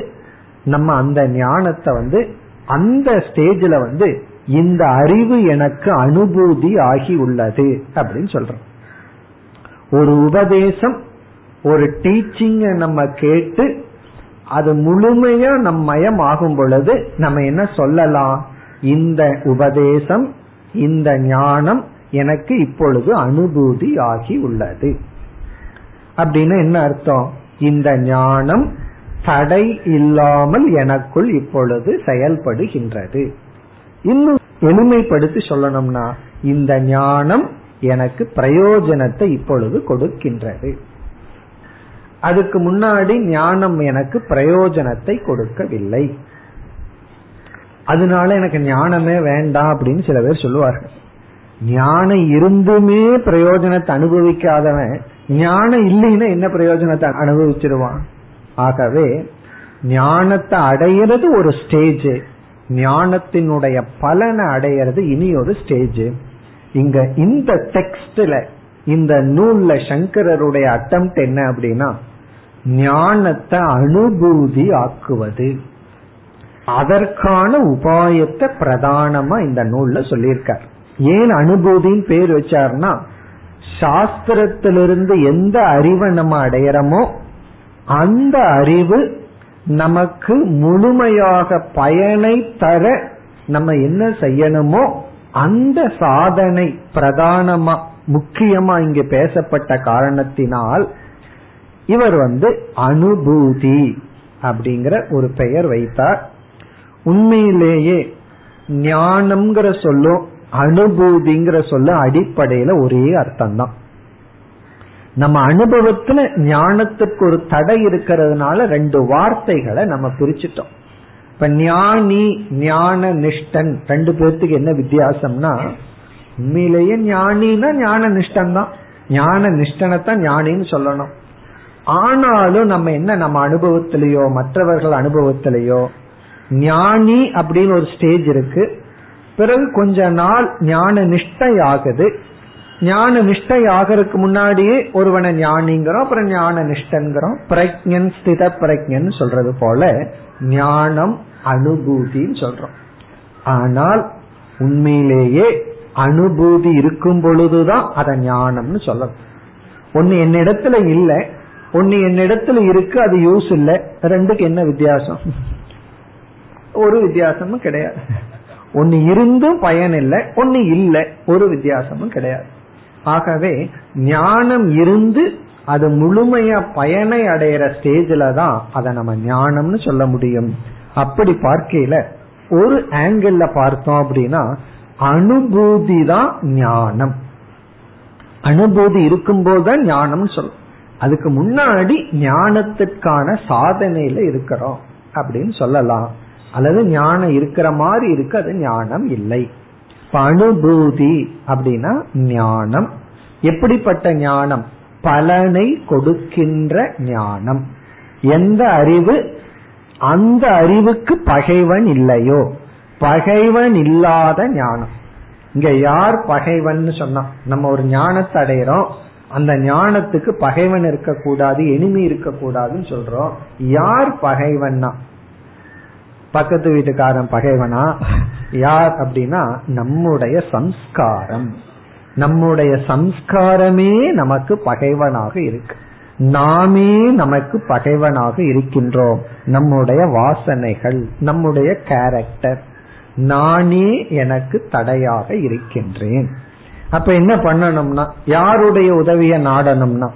நம்ம அந்த ஞானத்தை வந்து அந்த ஸ்டேஜில் வந்து இந்த அறிவு எனக்கு அனுபூதி ஆகி உள்ளது அப்படின்னு சொல்றோம். ஒரு உபதேசம் ஒரு டீச்சிங்க நம்ம கேட்டு அது முழுமையா நம் மயம் ஆகும் பொழுது நம்ம என்ன சொல்லலாம்? இந்த உபதேசம் இந்த ஞானம் எனக்கு இப்பொழுது அனுபூதி ஆகி உள்ளது. அப்படின்னு என்ன அர்த்தம்? இந்த ஞானம் தடை இல்லாமல் எனக்குள் இப்பொழுது செயல்படுகின்றது. இன்னும் எளிமைப்படுத்தி சொல்லணும்னா இந்த ஞானம் எனக்கு பிரயோஜனத்தை இப்பொழுது கொடுக்கின்றது. அதுக்கு முன்னாடி ஞானம் எனக்கு பிரயோஜனத்தை கொடுக்கவில்லை. அதனால எனக்கு ஞானமே வேண்டாம் அப்படின்னு சில பேர் சொல்லுவார்கள். ஞானம் இருந்துமே பிரயோஜனத்தை அனுபவிக்காதவன் ஞானம் இல்லைன்னா என்ன பிரயோஜனத்தை அனுபவிச்சிருவான்? ஆகவே ஞானத்தை அடையிறது ஒரு ஸ்டேஜ் ஞானத்தினுடைய பலனை அடையிறது இனி ஒரு ஸ்டேஜ் இங்க இந்த டெக்ஸ்ட்ல இந்த நூல்ல சங்கரருடைய அட்டம் என்ன அப்படின்னா ஞானத்தை அனுபூதி ஆக்குவது. அதற்கான உபாயத்தை பிரதானமா இந்த நூல்ல சொல்லியிருக்கார். ஏன் அனுபூதின்னு பேர் வச்சார்னா சாஸ்திரத்திலிருந்து எந்த அறிவை நம்ம அடையிறோமோ அந்த அறிவு நமக்கு முழுமையாக பயனை தர நம்ம என்ன செய்யணுமோ அந்த சாதனை பிரதானமா முக்கியமா இங்கு பேசப்பட்ட காரணத்தினால் இவர் வந்து அனுபூதி அப்படிங்கிற ஒரு பெயர் வைத்தார். உண்மையிலேயே ஞானம்ங்கிற சொல்லும் அனுபூதிங்கிற சொல்ல அடிப்படையில ஒரே அர்த்தம் தான் நம்ம அனுபவத்துல ஞானத்துக்கு ஒரு தடை இருக்கிறதுனால ரெண்டு வார்த்தைகளை நம்ம பிரிச்சுட்டோம். இப்ப ஞானி ஞான நிஷ்டன் ரெண்டு பேர்த்துக்கு என்ன வித்தியாசம்னா உண்மையிலேயே ஞானினா ஞான நிஷ்டன் தான். ஞான நிஷ்டனைத்தான் ஞானின்னு சொல்லணும். ஆனாலும் நம்ம என்ன நம்ம அனுபவத்திலேயோ மற்றவர்கள் அனுபவத்திலேயோ ஞானி அப்படின்னு ஒரு ஸ்டேஜ் இருக்கு. பிறகு கொஞ்ச நாள் ஞான நிஷ்டை ஆகுது. ஞான நிஷ்டை ஆகிறதுக்கு முன்னாடியே ஒருவனை ஞானிங்கிறோம் அப்புறம் ஞான நிஷ்டங்கிறோம் பிரஜன் ஸ்தித பிரஜன் சொல்றது போல ஞானம் அனுபூதின்னு சொல்றோம். ஆனால் உண்மையிலேயே அனுபூதி இருக்கும் பொழுதுதான் அதை ஞானம்னு சொல்லணும். ஒன்னு என்னிடத்துல இல்லை ஒன்னு என்னிடத்துல இருக்கு அது யூஸ் இல்லை ரெண்டுக்கு என்ன வித்தியாசம்? ஒரு வித்தியாசமும் கிடையாது. ஒன்னு இருந்தும் பயன் இல்லை ஒன்னு இல்லை ஒரு வித்தியாசமும் கிடையாது. ஆகவே ஞானம் இருந்து அது முழுமையா பயனை அடையிற ஸ்டேஜில தான் அதை நம்ம ஞானம்னு சொல்ல முடியும். அப்படி பார்க்கையில ஒரு ஆங்கிள் பார்த்தோம் அப்படின்னா அனுபூதி தான் ஞானம். அனுபூதி இருக்கும்போது தான் ஞானம்னு சொல்லும் அதுக்கு முன்னாடி ஞானத்திற்கான சாதனையில இருக்கிறோம் அப்படின்னு சொல்லலாம். அல்லது ஞானம் இருக்கிற மாதிரி இருக்கு அது ஞானம் இல்லை. அனுபூதி அப்படின்னா ஞானம். எப்படிப்பட்ட ஞானம்? பலனை கொடுக்கின்ற ஞானம். எந்த அறிவு? அந்த அறிவுக்கு பகைவன் இல்லையோ? பகைவன் இல்லாத ஞானம். இங்க யார் பகைவன் சொன்னா நம்ம ஒரு ஞானத்தை அடையிறோம். அந்த ஞானத்துக்கு பகைவன் இருக்கக்கூடாது எளிமை இருக்கக்கூடாதுன்னு சொல்றோம். யார் பகைவன்னா? பக்கத்து வீட்டுக்காரன் பகைவனா? யார் அப்படின்னா நம்முடைய சம்ஸ்காரம். நம்முடைய சம்ஸ்காரமே நமக்கு பகைவனாக இருக்கு. நாமே நமக்கு பகைவனாக இருக்கின்றோம். நம்முடைய வாசனைகள் நம்முடைய கேரக்டர் நானே எனக்கு தடையாக இருக்கின்றேன். அப்ப என்ன பண்ணணும்னா யாருடைய உதவிய நாடணும்னா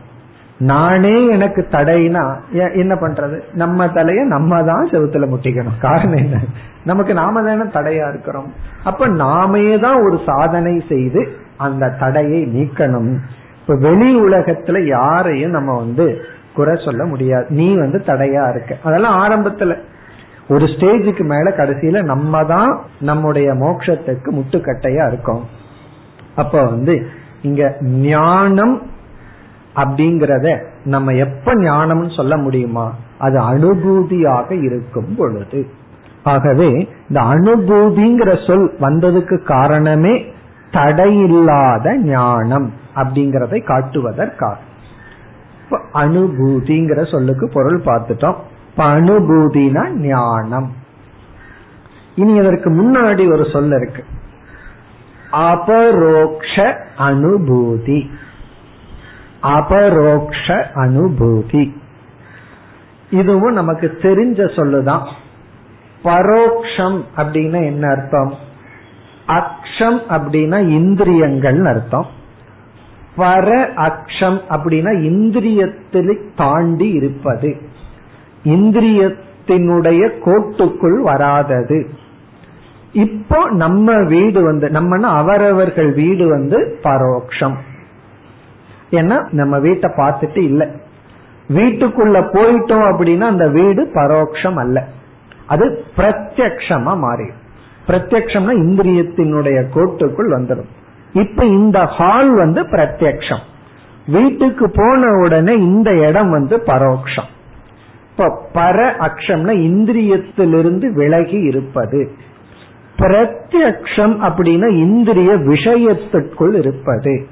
நானே எனக்கு தடைனா என்ன பண்றது? நம்ம தலைய நம்ம தான் செவுத்துல முட்டிக்கணும். காரணம் என்ன? நமக்கு நாம தானே தடையா இருக்கிறோம். அப்ப நாமே தான் ஒரு சாதனை செய்து அந்த தடையை நீக்கணும். இப்ப வெளி உலகத்துல யாரையும் நம்ம வந்து குறை சொல்ல முடியாது. நீ வந்து தடையா இருக்க. அதெல்லாம் ஆரம்பத்துல. ஒரு ஸ்டேஜுக்கு மேல கடைசியில நம்ம தான் நம்முடைய மோட்சத்துக்கு முட்டுக்கட்டையா இருக்கோம். அப்ப வந்து இங்க ஞானம் அப்படிங்கறத நம்ம எப்ப ஞானம்னு சொல்ல முடியுமா அது அனுபூதியாக இருக்கும் பொழுது. ஆகவே இந்த அனுபூதிங்கிற சொல் வந்ததுக்கு காரணமே தடையில்லாத ஞானம் அப்படிங்கறதை காட்டுவதற்காக. அனுபூதிங்கிற சொல்லுக்கு பொருள் பார்த்துட்டோம். இப்ப அனுபூதினா ஞானம். இனி அதற்கு முன்னாடி ஒரு சொல் இருக்கு. அபரோக்ஷ அனுபூதி. அபரோக்ஷ அனுபூதி. இதுவும் நமக்கு தெரிஞ்ச சொல்லுதான். பரோக்ஷம் அப்படின்னா என்ன அர்த்தம்? அக்ஷம் அப்படின்னா இந்திரியங்கள் அர்த்தம். பர அக்ஷம் அப்படின்னா இந்திரியத்தில் தாண்டி இருப்பது. இந்திரியத்தினுடைய கோட்டுக்குள் வராதது. இப்போ நம்ம வீடு வந்து நம்ம அவரவர்கள் வீடு வந்து பரோக்ஷம். ஏன்னா நம்ம வீட்டை பார்த்துட்டு இல்லை. வீட்டுக்குள்ள போயிட்டோம் அப்படின்னா அந்த வீடு பரோக்ஷம் அல்ல. அது பிரத்யக்ஷமா மாறி பிரத்யக்ஷம்னா இந்திரியத்தினுடைய கோட்டுக்குள் வந்துடும். இப்ப இந்த ஹால் வந்து பிரத்யக்ஷம். வீட்டுக்கு போன உடனே இந்த இடம் வந்து பரோக்ஷம் இப்ப பர அக்ஷம்னா இந்திரியத்திலிருந்து விலகி இருப்பது. பிரத்யக்ஷம் அப்படின்னா இந்திரிய விஷயத்திற்குள் இருப்பது.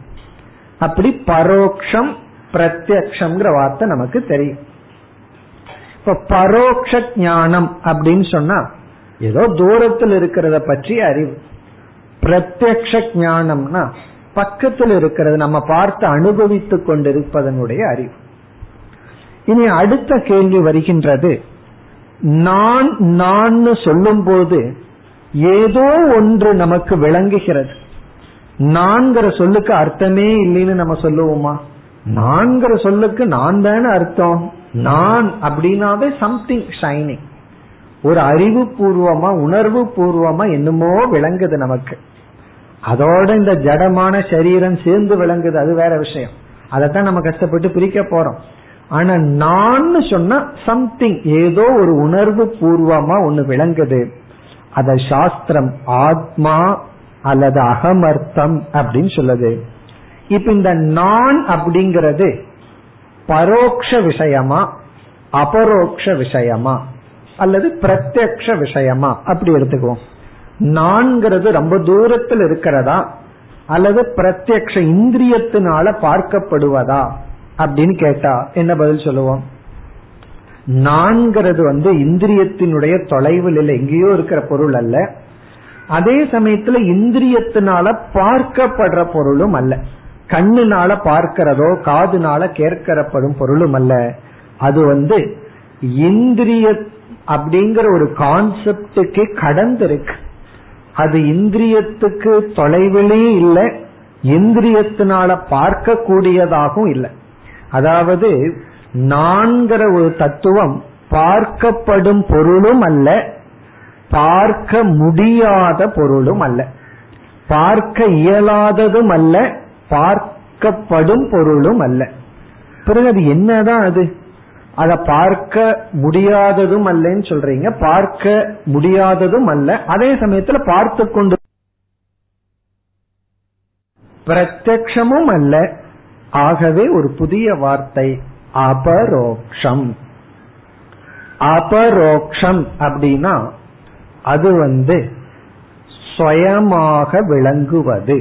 அப்படி பரோக்ஷம் பிரத்யக்ஷம்ங்கிற வார்த்தை நமக்கு தெரியும். இப்ப பரோக்ஷ ஞானம் அப்படின்னு சொன்னா ஏதோ தூரத்தில் இருக்கிறத பற்றி அறிவு. பிரத்யக்ஷ ஞானம்னா பக்கத்தில் இருக்கிறது நம்ம பார்த்து அனுபவித்துக் கொண்டிருப்பதனுடைய அறிவு. இனி அடுத்த கேள்வி வருகின்றது. நான் நான் சொல்லும் போது ஏதோ ஒன்று நமக்கு விளங்குகிறது. நான்கிற சொல்லுக்கு அர்த்தமே இல்லைன்னு நம்ம சொல்லுவோமா? நான்கிற சொல்லுக்கு நான் தானே அர்த்தம். நான் அப்படின்னாவே சம்திங் ஷைனிங் ஒரு அறிவு பூர்வமா உணர்வு பூர்வமா என்னமோ விளங்குது நமக்கு. அதோட இந்த ஜடமான சரீரம் சேர்ந்து விளங்குது அது வேற விஷயம். அதைத்தான் நம்ம கஷ்டப்பட்டு பிரிக்க போறோம். ஆனா நான் சொன்னா சம்திங் ஏதோ ஒரு உணர்வு பூர்வமா ஒண்ணு விளங்குது. அத சாஸ்திரம் ஆத்மா அல்லது அகமர்த்தம் அப்படின்னு சொல்லுது. இப்ப இந்த நான் அப்படிங்கிறது பரோக்ஷ விஷயமா அபரோக்ஷ விஷயமா அல்லது பிரத்யக்ஷ விஷயமா? அப்படி எடுத்துக்குவோம். நான்கிறது ரொம்ப தூரத்தில் இருக்கிறதா அல்லது பிரத்யக்ஷ இந்திரியத்தினால பார்க்கப்படுவதா அப்படின்னு கேட்டா என்ன பதில் சொல்லுவோம்? நான்கிறது வந்து இந்திரியத்தினுடைய தொலைவில் இல்லை எங்கேயோ இருக்கிற பொருள் அல்ல. அதே சமயத்துல இந்திரியத்தினால பார்க்கப்படுற பொருளும் அல்ல. கண்ணுனால பார்க்கிறதோ காதுனால கேட்கறப்படும் பொருளும் அல்ல. அது வந்து இந்திரிய அப்படிங்கிற ஒரு கான்செப்டுக்கு கடந்திருக்கு. அது இந்திரியத்துக்கு தொலைவிலே இல்லை இந்திரியத்தினால பார்க்க கூடியதாகவும் இல்லை. அதாவது நான்கிற ஒரு தத்துவம் பார்க்கப்படும் பொருளும் அல்ல பார்க்க முடியாத பொருளும் அல்ல. பார்க்க இயலாததும் அல்ல பார்க்கப்படும் பொருளும் அல்ல. பிறகு அது என்னதான் அது? அதை பார்க்க முடியாததும் அல்லன்னு சொல்றீங்க பார்க்க முடியாததும் அல்ல. அதே சமயத்துல பார்த்து கொண்டு பிரத்யக்ஷமும் அல்ல. ஆகவே ஒரு புதிய வார்த்தை அபரோக்ஷம். அபரோக்ஷம் அப்படின்னா அது வந்து சுயமாக விளங்குவது.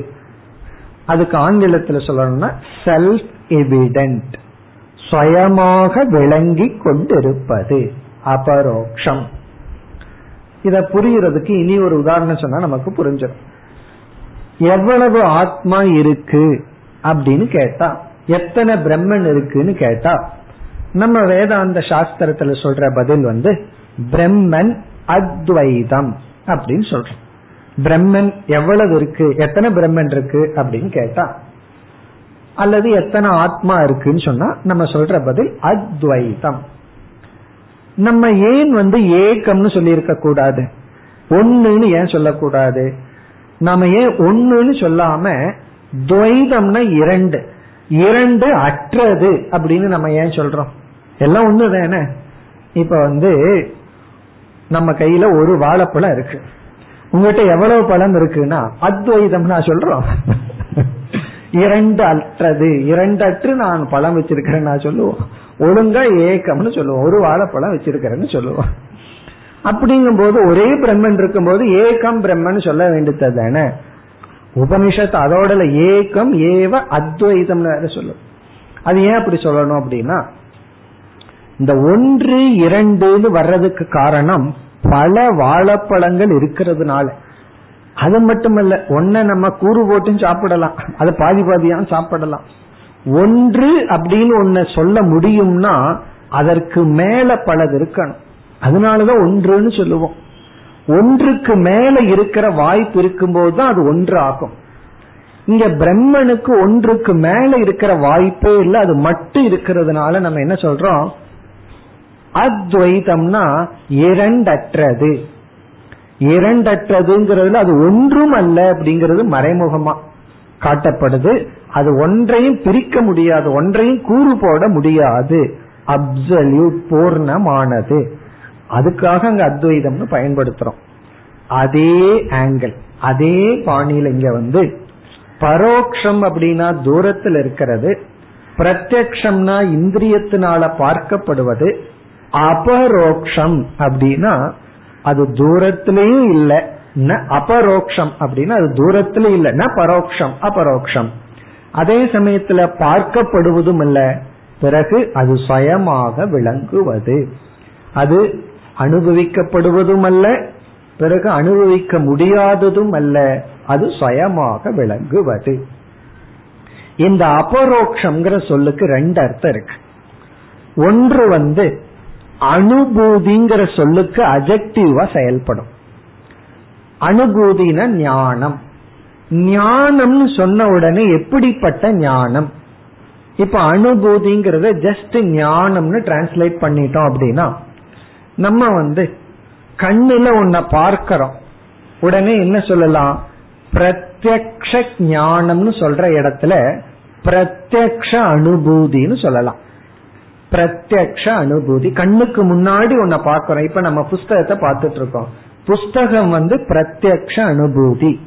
அதுக்கு ஆங்கிலத்தில் சொல்லணும்னா செல்ஃப் எவிடென்ட் சுயமாக விளங்கி கொண்டிருப்பது அபரோக்ஷம். இத புரியறதுக்கு இனி ஒரு உதாரணம் சொன்னா நமக்கு புரிஞ்சிடும். எவ்வளவு ஆத்மா இருக்கு அப்படின்னு கேட்டா எத்தனை பிரம்மன் இருக்குன்னு கேட்டா நம்ம வேதாந்த சாஸ்திரத்துல சொல்ற பதில் வந்து பிரம்மன் அத்வைதம் அப்படின்னு சொல்றோம். பிரம்மன் எவ்வளவு இருக்கு? எத்தனை பிரம்மன் இருக்கு? அப்படின்னு கேட்டா அல்லது எத்தனை ஆத்மா இருக்குன்னு சொன்னா நம்ம சொல்ற பதில் அத்வைதம். நம்ம ஏன் வந்து ஏக்கம்னு சொல்லி இருக்க கூடாது? ஒன்னுன்னு ஏன் சொல்லக்கூடாது? நாம ஏன் ஒன்னுன்னு சொல்லாம துவைதம்னா இரண்டு. இரண்டு அற்றது அப்படின்னு நம்ம ஏன் சொல்றோம்? எல்லாம் ஒண்ணு தானே இப்ப வந்து நம்ம கையில ஒரு வாழைப்பழம் இருக்கு. உங்ககிட்ட எவ்வளவு பழம் இருக்குன்னா அத்வைதம் நான் சொல்றோம். இரண்டு அற்றது இரண்டு அற்று நான் பழம் வச்சிருக்கிறேன்னு நான் சொல்லுவோம். ஒழுங்கா ஏக்கம்னு சொல்லுவோம். ஒரு வாழைப்பழம் வச்சிருக்கிறேன்னு சொல்லுவோம். அப்படிங்கும் போது ஒரே பிரம்மன் இருக்கும் போது ஏகம் பிரம்மன் சொல்ல வேண்டியது தானே. உபனிஷத்து அதோட ஏக்கம் ஏவ அத்வைதம் வேற சொல்லும். அது ஏன் அப்படி சொல்லணும் அப்படின்னா இந்த ஒன்று இரண்டுன்னு வர்றதுக்கு காரணம் பல வாழைப்பழங்கள் இருக்கிறதுனால. அது மட்டுமல்ல ஒன்ன நம்ம கூறு போட்டும் சாப்பிடலாம். அது பாதி பாதியா சாப்பிடலாம். ஒன்று அப்படின்னு ஒன்ன சொல்ல முடியும்னா அதற்கு மேல பலது இருக்கணும். அதனாலதான் ஒன்றுன்னு சொல்லுவோம். ஒன்றுக்கு மேல இருக்கிற வாய்ப்பு இருக்கும்போது தான் அது ஒன்று ஆகும். இங்க பிரம்மனுக்கு ஒன்றுக்கு மேல இருக்கிற வாய்ப்பே இல்லை அது மட்டும் இருக்கிறதுனால நம்ம என்ன சொல்றோம்? அத்வைதம்னா இரண்டற்றது. இரண்டற்றதுங்கிறதுல அது ஒன்றும் அல்ல அப்படிங்கிறது மறைமுகமா காட்டப்படுது. அது ஒன்றையும் பிரிக்க முடியாது ஒன்றையும் கூறு போட முடியாது. அப்சல்யூட் பூர்ணமானது. அதுக்காக அங்க அத்வைதம்னு பயன்படுத்துறோம். அதே ஆங்கிள் அதே பாணியில் இங்க வந்து பரோக்ஷம் அப்படின்னா தூரத்தில் இருக்கிறது பிரத்யக்ஷம்னா இந்திரியத்தினால பார்க்கப்படுவது அபரோக்ஷம் அப்படின்னா அது தூரத்திலையும் ந அபரோக்ஷம் அப்படின்னா அது தூரத்திலும் இல்லைன்னா பரோக்ஷம் அபரோக்ஷம். அதே சமயத்துல பார்க்கப்படுவதும் இல்லை. பிறகு அது சுயமாக விளங்குவது. அது அனுபவிக்கப்படுவதும் அல்ல. பிறகு அனுபவிக்க முடியாததும் அல்ல. அது சுயமாக விளங்குவது. இந்த அபரோக்ஷங்கிற சொல்லுக்கு ரெண்டு அர்த்தம் இருக்கு. ஒன்று வந்து அனுபூதிங்கிற சொல்லுக்கு அஜெக்டிவா செயல்படும். அனுபூதின ஞானம். ஞானம்னு சொன்ன உடனே எப்படிப்பட்ட ஞானம்? இப்ப அனுபூதிங்கிறத ஜஸ்ட் ஞானம்னு டிரான்ஸ்லேட் பண்ணிட்டோம் அப்படின்னா நம்ம வந்து கண்ணுல ஒன்ன பார்க்கிறோம். உடனே என்ன சொல்லலாம்? பிரத்யக்ஷ ஞானம்னு சொல்ற இடத்துல பிரத்யக்ஷ அனுபூதின்னு சொல்லலாம். பிரத்யக்ஷ அனுபூதி. கண்ணுக்கு முன்னாடி உன்னை பார்க்கிறோம் இப்ப நம்ம புஸ்தகத்தை பார்த்துட்டு இருக்கோம். புஸ்தகம் வந்து பிரத்யக்ஷ அனுபூதி.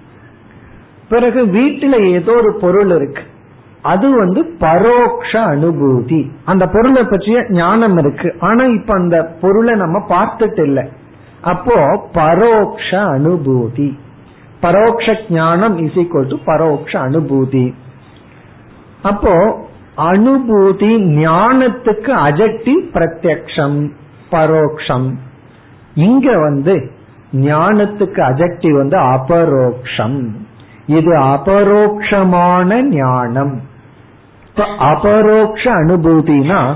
பிறகு வீட்டுல ஏதோ ஒரு பொருள் இருக்கு. அது வந்து பரோக்ஷ அனுபூதி. அந்த பொருளை பற்றிய ஞானம் இருக்கு. ஆனா இப்ப அந்த பொருளை நம்ம பார்த்துட்டு இல்லை. அப்போ பரோக்ஷ அனுபூதி. பரோக்ஷ ஞானம் இஸ் ஈக்வல் டு பரோக்ஷ அனுபூதி. அப்போ அனுபூதி ஞானத்துக்கு அஜட்டி பிரத்யக்ஷம் பரோக்ஷம். இங்க வந்து ஞானத்துக்கு அஜட்டி வந்து அபரோக்ஷம். இது அபரோக்ஷமான ஞானம். அபரோக்ஷ அனுபூதினா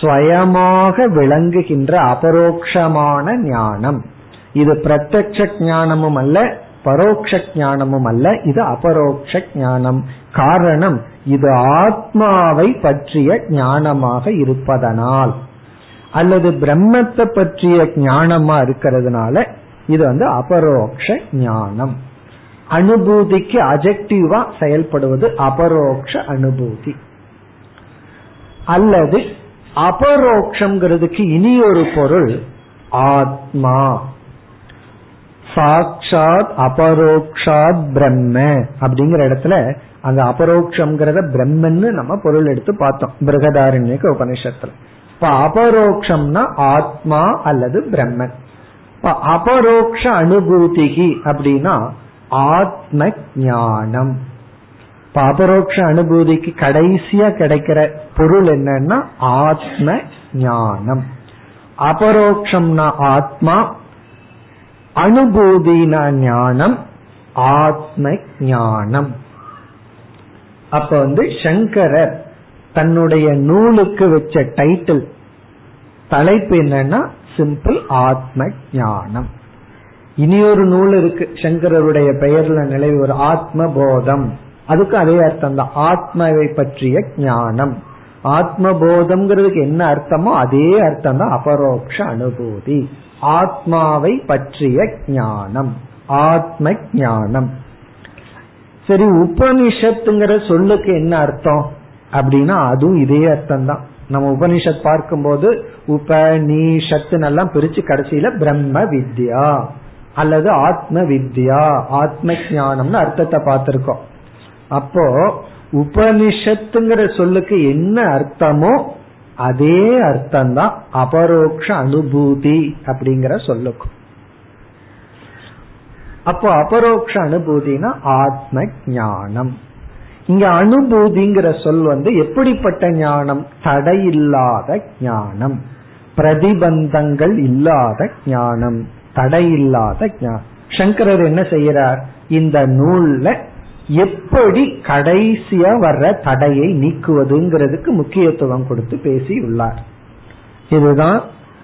ஸ்வயமாக விளங்குகின்ற அபரோக்ஷமான ஞானம். இது பிரத்யக்ஷ ஞானமும் அல்ல பரோக்ஷ ஞானமும் அல்ல இது அபரோக்ஷ ஞானம். காரணம் இது ஆத்மாவை பற்றிய ஞானமாக இருப்பதனால் அல்லது பிரம்மத்தை பற்றிய ஞானமா இருக்கிறதுனால இது வந்து அபரோக்ஷ ஞானம். அனுபூதிக்கு அஜெக்டிவா செயல்படுவது அபரோக்ஷ அனுபூதி. அல்லது அபரோக்ஷங்கிறதுக்கு இனி ஒரு பொருள் ஆத்மா. சாட்சாத் அபரோக்ஷாத் பிரம்ம அப்படிங்கிற இடத்துல அங்க அபரோக்ஷங்கிறத பிரம்மன்னு நம்ம பொருள் எடுத்து பார்த்தோம். பிருகதாரண்யக்க உபனிஷத்துல. இப்ப அபரோக்ஷம்னா ஆத்மா அல்லது பிரம்மன். அபரோக்ஷ அனுபூதிகி அப்படின்னா ஆத்ம ஞானம் அபரோக்ஷ அனுபூதிக்கு கடைசியா கிடைக்கிற பொருள் என்னன்னா ஆத்ம ஞானம் அபரோக்ஷம்னா ஆத்மா அனுபூதினா ஞானம் ஆத்ம ஞானம் அப்ப வந்து சங்கரர் தன்னுடைய நூலுக்கு வச்ச டைட்டில் தலைப்பு என்னன்னா சிம்பிள் ஆத்ம ஞானம் இனி ஒரு நூல் இருக்கு சங்கரருடைய பெயர்ல நிலவி ஒரு ஆத்ம போதம் அதுக்கு அதே அர்த்தம் தான் ஆத்மாவை பற்றிய ஞானம். ஆத்ம போதம்ங்கிறதுக்கு என்ன அர்த்தமோ அதே அர்த்தம் தான் அபரோக்ஷ அனுபூதி. ஆத்மாவை பற்றிய ஞானம் ஆத்ம ஞானம். சரி உபனிஷத்துங்கிற சொல்லுக்கு என்ன அர்த்தம்? அப்படின்னா அதுவும் இதே அர்த்தம் தான் நம்ம உபனிஷத் பார்க்கும்போது உபனிஷத்து எல்லாம் பிரிச்சு கடைசியில பிரம்ம வித்யா அல்லது ஆத்ம வித்யா ஆத்ம ஞானம்னு அர்த்தத்தை பார்த்திருக்கோம். அப்போ உபனிஷத்துங்கிற சொல்லுக்கு என்ன அர்த்தமோ அதே அர்த்தம் தான் அபரோக்ஷ அனுபூதி அப்படிங்கிற சொல்லுக்கும். அப்போ அபரோக்ஷ அனுபூதினா ஆத்ம ஞானம் இங்க அனுபூதிங்கிற சொல் வந்து எப்படிப்பட்ட ஞானம்? தடையில்லாத ஞானம். பிரதிபந்தங்கள் இல்லாத ஞானம். தடையில்லாத ஞானம். சங்கரர் என்ன செய்யறார்? இந்த நூல்ல எப்படி கடைசியா வர்ற தடையை நீக்குவதுங்கிறதுக்கு முக்கியத்துவம் கொடுத்து பேசியுள்ளார். இதுதான்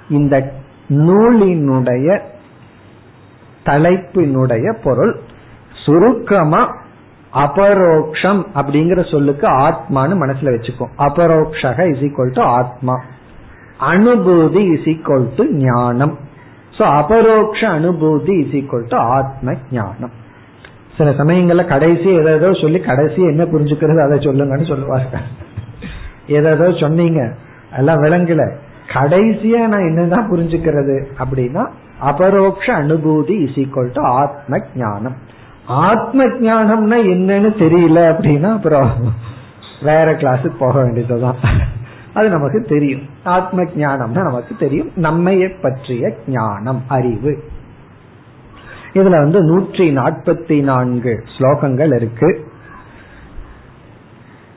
இந்த நூலினுடைய தலைப்பினுடைய பொருள். சுருக்கமா அபரோக்ஷம் அப்படிங்கிற சொல்லுக்கு ஆத்மான்னு மனசுல வச்சுக்கோ. அபரோக்ஷக இஸ் ஈக்வல் டு ஆத்மா. அனுபூதி இஸ் ஈக்வல் டு ஞானம். சோ அபரோக்ஷ அனுபூதி இஸ் ஈக்வல் டு ஆத்ம ஞானம். சில சமயங்கள்ல கடைசி ஏதோ சொல்லி கடைசி என்ன புரிஞ்சுக்கிறது அதை சொல்லுங்கன்னு சொல்லுவாங்க. ஏதோ சொன்னீங்க எல்லாம் விளங்கல. கடைசியா நான் என்னதான் புரிஞ்சுக்கிறது அப்படின்னா அபரோக்ஷ அனுபூதி இஸ் ஈக்வல் டு ஆத்ம ஞானம் ஆத்ம ஞானம்னா என்னன்னு தெரியல அப்படின்னா அப்புறம் வேற கிளாஸுக்கு போக வேண்டியதுதான். அது நமக்கு தெரியும். ஆத்ம ஞானம்னா நமக்கு தெரியும். நம்மைய பற்றிய ஞானம் அறிவு. இதுல வந்து நூற்றி நாற்பத்தி நான்கு ஸ்லோகங்கள் இருக்கு.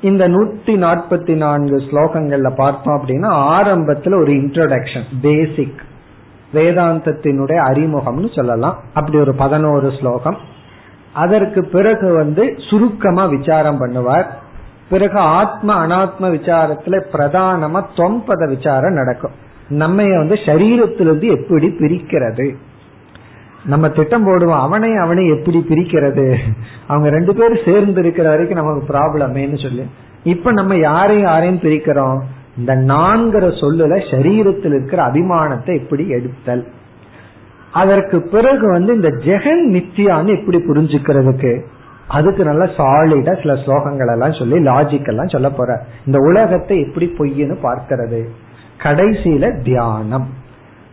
இந்த நூத்தி நாற்பத்தி நான்கு ஸ்லோகங்கள்ல பார்த்தோம் அப்படின்னா ஆரம்பத்துல ஒரு இன்ட்ரோடக்ஷன் பேசிக் வேதாந்தத்தினுடைய அறிமுகம்னு சொல்லலாம். அப்படி ஒரு பதினோரு ஸ்லோகம். அதற்கு பிறகு வந்து சுருக்கமா விசாரம் பண்ணுவார். பிறகு ஆத்ம அனாத்ம விசாரத்துல பிரதானமா தொம்பத விசாரம் நடக்கும். நம்ம வந்து சரீரத்திலிருந்து எப்படி பிரிக்கிறது? நம்ம திட்டம் போடுவோம் அவனை அவனை எப்படி பிரிக்கிறது? அவங்க ரெண்டு பேரும் சேர்ந்து இருக்கிற வரைக்கும் நமக்கு ப்ராப்ளமேன்னு சொல்லி. இப்ப நம்ம யாரையும் யாரையும் பிரிக்கிறோம்? இந்த நான்கிற சொல்லுல சரீரத்தில் இருக்கிற அபிமானத்தை எப்படி எடுத்தல்? அதற்கு பிறகு வந்து இந்த ஜெகன் நித்தியான்னு எப்படி புரிஞ்சுக்கிறதுக்கு? அதுக்கு நல்ல சாலிடா சில ஸ்லோகங்கள் எல்லாம் சொல்லி லாஜிக் எல்லாம் சொல்ல போற. இந்த உலகத்தை எப்படி பொய்ன்னு பார்க்கிறது. கடைசியில தியானம்.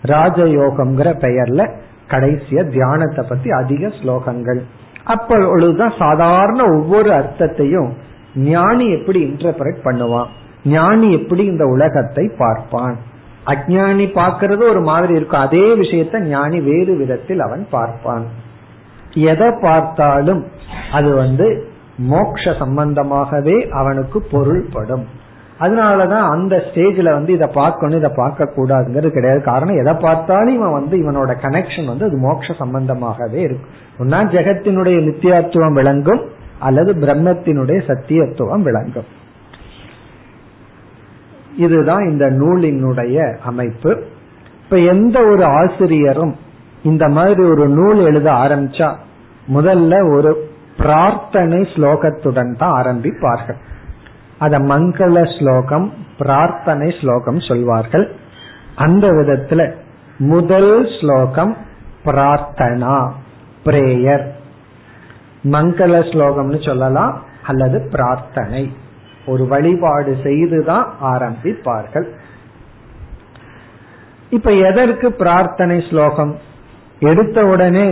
ராஜயோகம்ங்கிற பெயர்ல கடைசிய தியானத்தை பத்தி அதிக ஸ்லோகங்கள். அப்பொழுதுதான் சாதாரண ஒவ்வொரு அர்த்தத்தையும் ஞானி எப்படி இன்டர்பிரட் பண்ணுவான்? ஞானி எப்படி இந்த உலகத்தை பார்ப்பான்? அஜானி பார்க்கறது ஒரு மாதிரி இருக்கும். அதே விஷயத்த ஞானி வேறு விதத்தில் அவன் பார்ப்பான். எதை பார்த்தாலும் அது வந்து மோக்ஷ சம்பந்தமாகவே அவனுக்கு பொருள்படும். அதனாலதான் அந்த ஸ்டேஜ்ல வந்து இதை பார்க்கணும் இதை பார்க்க கூடாதுங்கிறது கிடையாது. காரணம் எதை பார்த்தாலும் இவன் வந்து இவனோட கனெக்ஷன் வந்து அது மோட்ச சம்பந்தமாகவே இருக்கும். ஒன்னா ஜெகத்தினுடைய நித்தியத்துவம் விளங்கும் அல்லது பிரம்மத்தினுடைய சத்தியத்துவம் விளங்கும். இதுதான் இந்த நூலினுடைய அமைப்பு. இப்ப எந்த ஒரு ஆசிரியரும் இந்த மாதிரி ஒரு நூல் எழுத ஆரம்பிச்சா முதல்ல ஒரு பிரார்த்தனை ஸ்லோகத்துடன் தான் ஆரம்பிப்பார்கள். அத மங்கள ஸ்லோகம் பிரார்த்தனை ஸ்லோகம் சொல்வார்கள். அந்த விதத்துல முதல் ஸ்லோகம் பிரார்த்தனா பிரேயர். மங்கள ஸ்லோகம்னு சொல்லலாம் அல்லது பிரார்த்தனை. ஒரு வழிபாடு செய்துதான் ஆரம்பிப்பார்கள். இப்ப எதற்கு பிரார்த்தனை ஸ்லோகம்? எடுத்த உடனே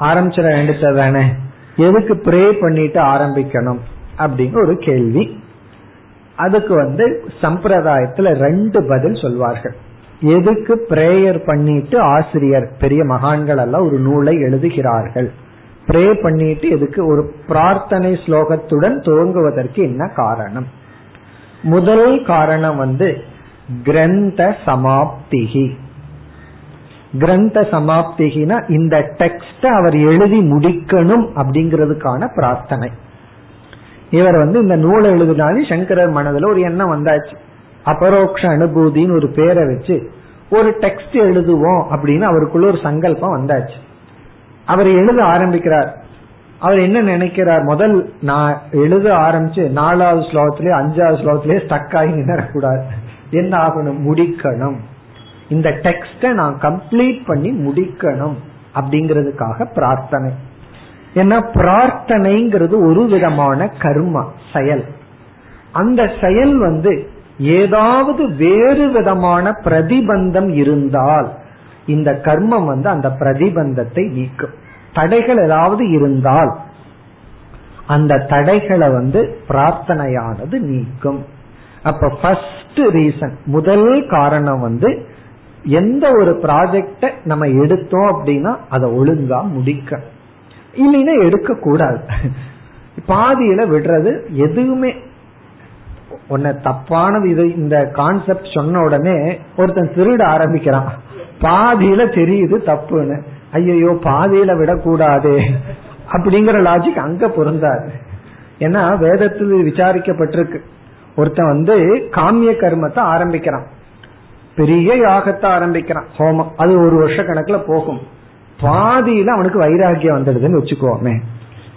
ஆரம்பிச்சிட வேண்டியதானே எதுக்கு ப்ரே பண்ணிட்டு ஆரம்பிக்கணும்? அப்படின்னு ஒரு கேள்வி. அதுக்கு வந்து சம்பிரதாயத்துல ரெண்டு பதில் சொல்வார்கள். எதுக்கு பிரேயர் பண்ணிட்டு ஆசிரியர் பெரிய மகான்கள் எல்லாம் ஒரு நூலை எழுதுகிறார்கள்? ப்ரே பண்ணிட்டு எதுக்கு ஒரு பிரார்த்தனை ஸ்லோகத்துடன் துவங்குவதற்கு என்ன காரணம்? முதல் காரணம் வந்து கிரந்த சமாப்திகி. கிரந்த சமாப்திகினா இந்த டெக்ஸ்ட அவர் எழுதி முடிக்கணும் அப்படிங்கிறதுக்கான பிரார்த்தனை. இவர் வந்து இந்த நூலை எழுதினாலும் சங்கரர் மனதில் ஒரு எண்ணம் வந்தாச்சு. அபரோக்ஷ அனுபூதின்னு ஒரு பேரை வச்சு ஒரு டெக்ஸ்ட் எழுதுவோம் அப்படின்னு அவருக்குள்ள ஒரு சங்கல்பம் வந்தாச்சு. அவர் எழுத ஆரம்பிக்கிறார். அவர் என்ன நினைக்கிறார்? முதல் நான் எழுத ஆரம்பிச்சு நாலாவது ஸ்லோகத்திலே அஞ்சாவது ஸ்லோகத்திலே ஸ்டக் ஆகி நின்றக்கூடாது. என்ன ஆகணும்? முடிக்கணும். இந்த டெக்ஸ்ட நான் கம்ப்ளீட் பண்ணி முடிக்கணும் அப்படிங்கிறதுக்காக பிரார்த்தனை. ஏன்னா பிரார்த்தனைங்கிறது ஒரு விதமான கர்மா செயல். அந்த செயல் வந்து ஏதாவது வேறு விதமான பிரதிபந்தம் இருந்தால் இந்த கர்மம் வந்து அந்த பிரதிபந்தத்தை நீக்கும். தடைகள் ஏதாவது இருந்தால் அந்த தடைகளை வந்து பிரார்த்தனையானது நீக்கும். அப்ப ஃபர்ஸ்ட் ரீசன் முதல் காரணம் வந்து எந்த ஒரு ப்ராஜெக்ட நம்ம எடுத்தோம் அப்படின்னா அதை ஒழுங்கா முடிக்கணும் இல்லைன்னா எடுக்க கூடாது பாதியில விடுறது எதுவுமே உன்ன தப்பானது இது இந்த கான்செப்ட் சொன்ன உடனே ஒருத்தன் திருட ஆரம்பிக்கிறான். பாதியில தெரியுது தப்புன்னு. ஐயோ பாதியில விடக்கூடாது அப்படிங்கிற லாஜிக் அங்க பொருந்தாது. ஏன்னா வேதத்தில் விசாரிக்கப்பட்டிருக்கு. ஒருத்தன் வந்து காமிய கர்மத்தை ஆரம்பிக்கிறான். பெரிய யாகத்தை ஆரம்பிக்கிறான். ஹோமம். அது ஒரு வருஷ கணக்குல போகும். பாதியில அவனுக்கு வைராகியம் வந்துடுதுன்னு வச்சுக்கோமே.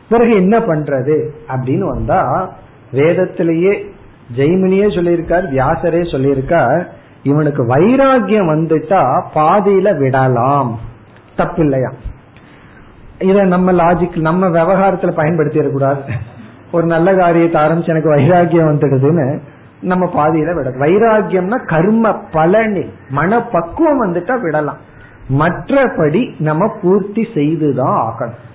பிறகு என்ன பண்றது? அப்படின்னு வந்தா வேதத்திலேயே ஜெய்மினியே சொல்லியிருக்கார் வியாசரே சொல்லியிருக்கார் இவனுக்கு வைராகியம் வந்துட்டா பாதியில விடலாம். தப்பில்லையா? இத நம்ம லாஜிக் நம்ம விவகாரத்துல பயன்படுத்திடக்கூடாது. ஒரு நல்ல காரியத்தை ஆரம்பிச்சு எனக்கு வைராகியம் வந்துடுதுன்னு நம்ம பாதியில விட வைராகியம்னா கர்ம பலனி மனப்பக்குவம் வந்துட்டா விடலாம். மற்றபடி நம்ம பூர்த்தி செய்துதான் ஆகணும்.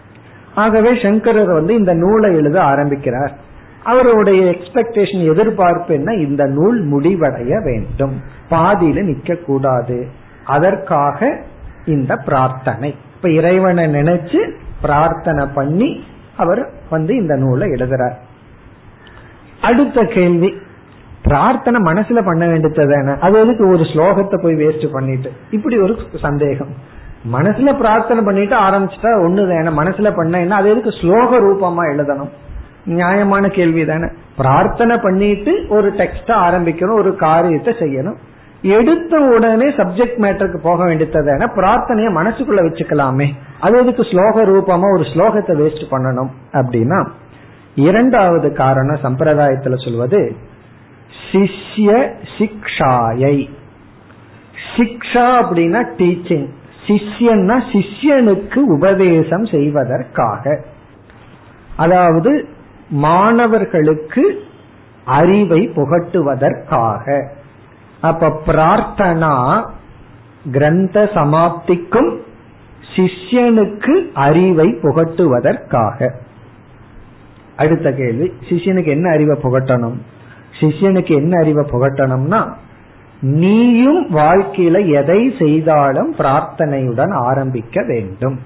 ஆகவே சங்கரர் வந்து இந்த நூலை எழுத ஆரம்பிக்கிறார். அவருடைய எக்ஸ்பெக்டேஷன் எதிர்பார்ப்பு என்ன? இந்த நூல் முடிவடைய வேண்டும். பாதியில நிக்க கூடாது அதற்காக இந்த பிரார்த்தனை. இப்ப இறைவனை நினைச்சு பிரார்த்தனை பண்ணி அவர் வந்து இந்த நூலை எழுதுறார். அடுத்த கேள்வி. பிரார்த்தனை மனசுல பண்ண வேண்டியது அது எதுக்கு ஒரு ஸ்லோகத்தை போய் வேஸ்ட் பண்ணிட்டு? இப்படி ஒரு சந்தேகம். மனசுல பிரார்த்தனை பண்ணிட்டு ஆரம்பிச்சுட்டா ஒண்ணு தானே மனசுல பண்ண அது எதுக்கு ஸ்லோக ரூபமா எழுதணும்? நியாயமான கேள்வி தானே பிரார்த்தனை பண்ணிட்டு ஒரு டெக்ஸ்ட ஆரம்பிக்கணும் ஒரு காரியத்தை செய்யணும். எடுத்த உடனே சப்ஜெக்ட் மேட்டருக்கு போக வேண்டியது பிரார்த்தனைய மனசுக்குள்ள வச்சுக்கலாமே. அது எதுக்கு ஸ்லோக ரூபமா ஒரு ஸ்லோகத்தை வேஸ்ட் பண்ணணும் அப்படின்னா இரண்டாவது காரணம் சம்பிரதாயத்துல சொல்வது சிஷ்ய சிக்ஷாயை. சிக்ஷா அப்படின்னா டீச்சிங் சிஷ்யன்னா சிஷ்யனுக்கு உபதேசம் செய்வதற்காக. அதாவது மாணவர்களுக்கு அறிவை புகட்டுவதற்காக. அப்ப பிரார்த்தனா கிரந்த சமாப்திக்கும் சிஷ்யனுக்கு அறிவை புகட்டுவதற்காக. அடுத்த கேள்வி சிஷ்யனுக்கு என்ன அறிவை புகட்டணும்? சிஷ்யனுக்கு என்ன அறிவை புகட்டணும்னா நீயும் வாழ்க்கையில எதை செய்தாலும் பிரார்த்தனையுடன் ஆரம்பிக்க வேண்டும்.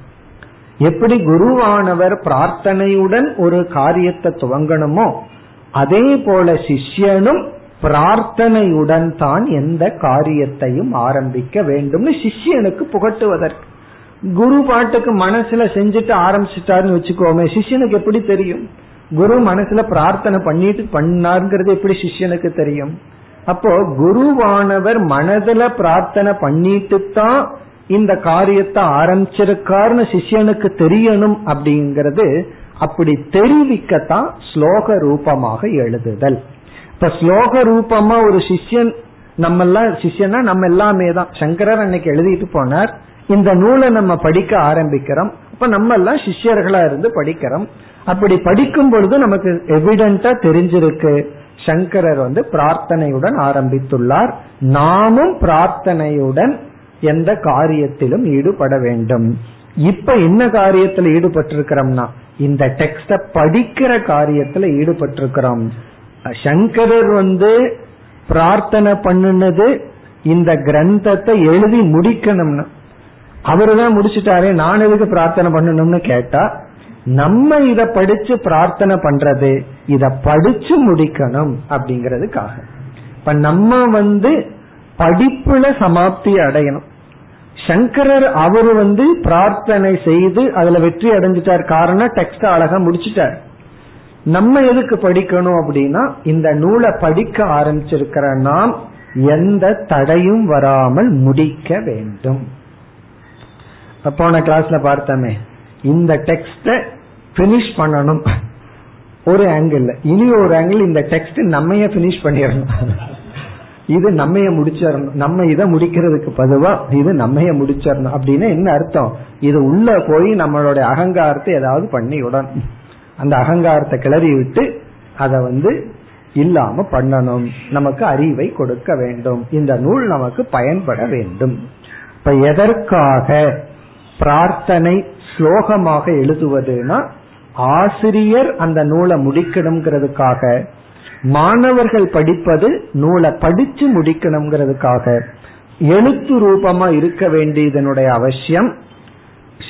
எப்படி குருவானவர் பிரார்த்தனையுடன் ஒரு காரியத்தை துவங்கணுமோ அதே போல சிஷ்யனும் பிரார்த்தனையுடன் தான் எந்த காரியத்தையும் ஆரம்பிக்க வேண்டும்னு சிஷ்யனுக்கு புகட்டுவதற்கு. குரு பாட்டுக்கு மனசுல செஞ்சுட்டு ஆரம்பிச்சிட்டாருன்னு வச்சுக்கோமே சிஷ்யனுக்கு எப்படி தெரியும்? குரு மனசுல பிரார்த்தனை பண்ணிட்டு பண்ணாருங்கிறது எப்படி சிஷ்யனுக்கு தெரியும்? அப்போ குருவானவர் மனதுல பிரார்த்தனை பண்ணிட்டு தான் இந்த காரியத்தை ஆரம்பிச்சிருக்காருன்னு சிஷ்யனுக்கு தெரியணும் அப்படிங்கிறது அப்படி தெரிவிக்கத்தான் ஸ்லோக ரூபமாக எழுதுதல். இப்ப ஸ்லோக ரூபமா ஒரு சிஷ்யன் நம்ம எல்லாம் சிஷ்யனா நம்ம எல்லாமே தான். சங்கரர் அன்னைக்கு எழுதிட்டு போனார் இந்த நூலை நம்ம படிக்க ஆரம்பிக்கிறோம். இப்ப நம்ம எல்லாம் சிஷ்யர்களா இருந்து படிக்கிறோம். அப்படி படிக்கும் பொழுது நமக்கு எவிடென்டா தெரிஞ்சிருக்கு. சங்கரர் வந்து பிரார்த்தனையுடன் ஆரம்பித்துள்ளார். நாமும் பிரார்த்தனையுடன் எந்த காரியத்திலும் ஈடுபட வேண்டும். இப்ப என்ன காரியத்துல ஈடுபட்டிருக்கிறோம்னா இந்த டெக்ஸ்ட படிக்கிற காரியத்துல ஈடுபட்டிருக்கிறோம். சங்கரர் வந்து பிரார்த்தனை பண்ணுனது இந்த கிரந்தத்தை எழுதி முடிக்கணும்னு. அவரு தான் முடிச்சுட்டாரே நான் எதுக்கு பிரார்த்தனை பண்ணணும்னு கேட்டா நம்ம இத படிச்சு பிரார்த்தனை பண்றது இத படிச்சு முடிக்கணும் அப்படிங்கறதுக்காக. இப்ப நம்ம வந்து படிப்புல சமாப்தி அடையணும். சங்கரர் அவரு வந்து பிரார்த்தனை செய்து அதுல வெற்றி அடைஞ்சிட்டார். காரணம் டெக்ஸ்ட் அழகா முடிச்சிட்டார். நம்ம எதுக்கு படிக்கணும் அப்படின்னா இந்த நூலை படிக்க ஆரம்பிச்சிருக்கிற நாம் எந்த தடையும் வராமல் முடிக்க வேண்டும். போன கிளாஸ்ல பார்த்தோமே இந்த டெக்ஸ்ட பினிஷ் பண்ணணும். ஒரு ஆங்கிள் இனி ஒரு ஆங்கிள் இந்த டெக்ஸ்ட் நம்மைய பினிஷ் பண்ணிடணும். இது நம்மைய முடிச்சிடணும். நம்ம இதை முடிக்கிறதுக்கு பதுவா இது நம்மைய முடிச்சிடணும். அப்படின்னு என்ன அர்த்தம்? இது உள்ள போய் நம்மளுடைய அகங்காரத்தை ஏதாவது பண்ணி விடணும் அந்த அகங்காரத்தை கிளறி விட்டு அதை வந்து இல்லாம பண்ணணும். நமக்கு அறிவை கொடுக்க வேண்டும். இந்த நூல் நமக்கு பயன்பட வேண்டும். இப்ப எதற்காக பிரார்த்தனை ஸ்லோகமாக எழுதுவதுனா ஆசிரியர் அந்த நூலை முடிக்கணுங்கிறதுக்காக மாணவர்கள் படிப்பது நூலை படிச்சு முடிக்கணுங்கிறதுக்காக எழுத்து ரூபமா இருக்க வேண்டியதனுடைய அவசியம்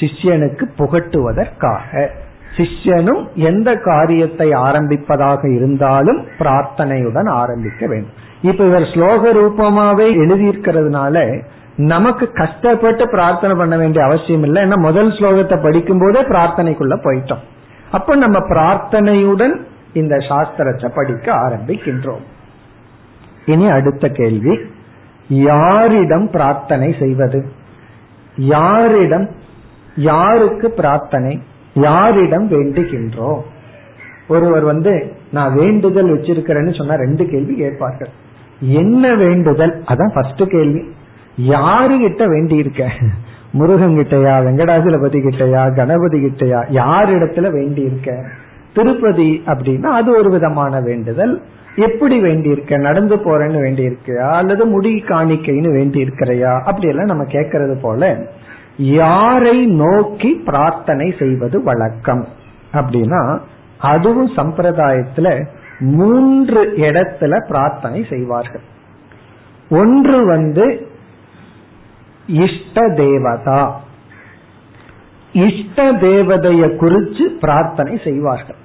சிஷ்யனுக்கு புகட்டுவதற்காக. சிஷ்யனும் எந்த காரியத்தை ஆரம்பிப்பதாக இருந்தாலும் பிரார்த்தனையுடன் ஆரம்பிக்க வேண்டும். இப்ப இவர் ஸ்லோக ரூபமாவே எழுதியிருக்கிறதுனால நமக்கு கஷ்டப்பட்டு பிரார்த்தனை பண்ண வேண்டிய அவசியம் இல்லை. ஏன்னா முதல் ஸ்லோகத்தை படிக்கும் போதே பிரார்த்தனைக்குள்ள போயிட்டோம். அப்ப நம்ம பிரார்த்தனையுடன் இந்த சாஸ்திரத்தை படிக்க ஆரம்பிக்கின்றோம். இனி அடுத்த கேள்வி. யாரிடம் பிரார்த்தனை செய்வது? யாரிடம் யாருக்கு பிரார்த்தனை? யாரிடம் வேண்டுகின்றோம்? ஒருவர் வந்து நான் வேண்டுதல் வச்சிருக்கிறேன்னு சொன்னா ரெண்டு கேள்வி கேட்பார்கள். என்ன வேண்டுதல்? அதான் ஃபர்ஸ்ட் கேள்வி. யாரு கிட்ட வேண்டி இருக்க முருகன் கிட்டையா வெங்கடாசலபதி கிட்டையா கணபதி கிட்டையா யார் இடத்துல வேண்டி இருக்க திருப்பதி அப்படின்னா அது ஒரு விதமான வேண்டுதல். எப்படி வேண்டி இருக்க நடந்து போறேன்னு வேண்டி இருக்கியா அல்லது முடி காணிக்கைன்னு வேண்டி இருக்கிறையா அப்படி எல்லாம் நம்ம கேட்கறது போல யாரை நோக்கி பிரார்த்தனை செய்வது வழக்கம்? அப்படின்னா அதுவும் சம்பிரதாயத்துல மூன்று இடத்துல பிரார்த்தனை செய்வார்கள். ஒன்று வந்து இஷ்ட தேவதா இஷ்ட தேவதைய குறிச்சு பிரார்த்தனை செய்வார்கள்.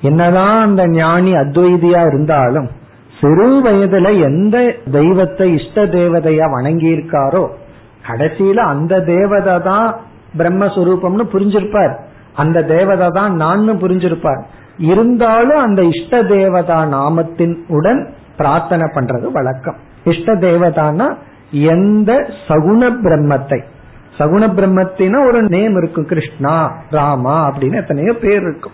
என்னதான் அந்த ஞானி அத்வைதியா இருந்தாலும் சிறு வயதுல எந்த தெய்வத்தை இஷ்ட தேவதையா வணங்கி இருக்காரோ கடைசியில அந்த தேவதை தான் பிரம்மஸ்வரூபம்னு புரிஞ்சிருப்பார். அந்த தேவதை தான் நான் புரிஞ்சிருப்பார். இருந்தாலும் அந்த இஷ்ட தேவதா நாமத்தின் உடன் பிரார்த்தனை பண்றது வழக்கம். இஷ்ட தேவதானா எந்த சகுண பிரம்மத்தை? சகுண பிரம்மத்தின ஒரு நேம் இருக்கும் கிருஷ்ணா ராமா அப்படின்னு எத்தனையோ பேர் இருக்கும்.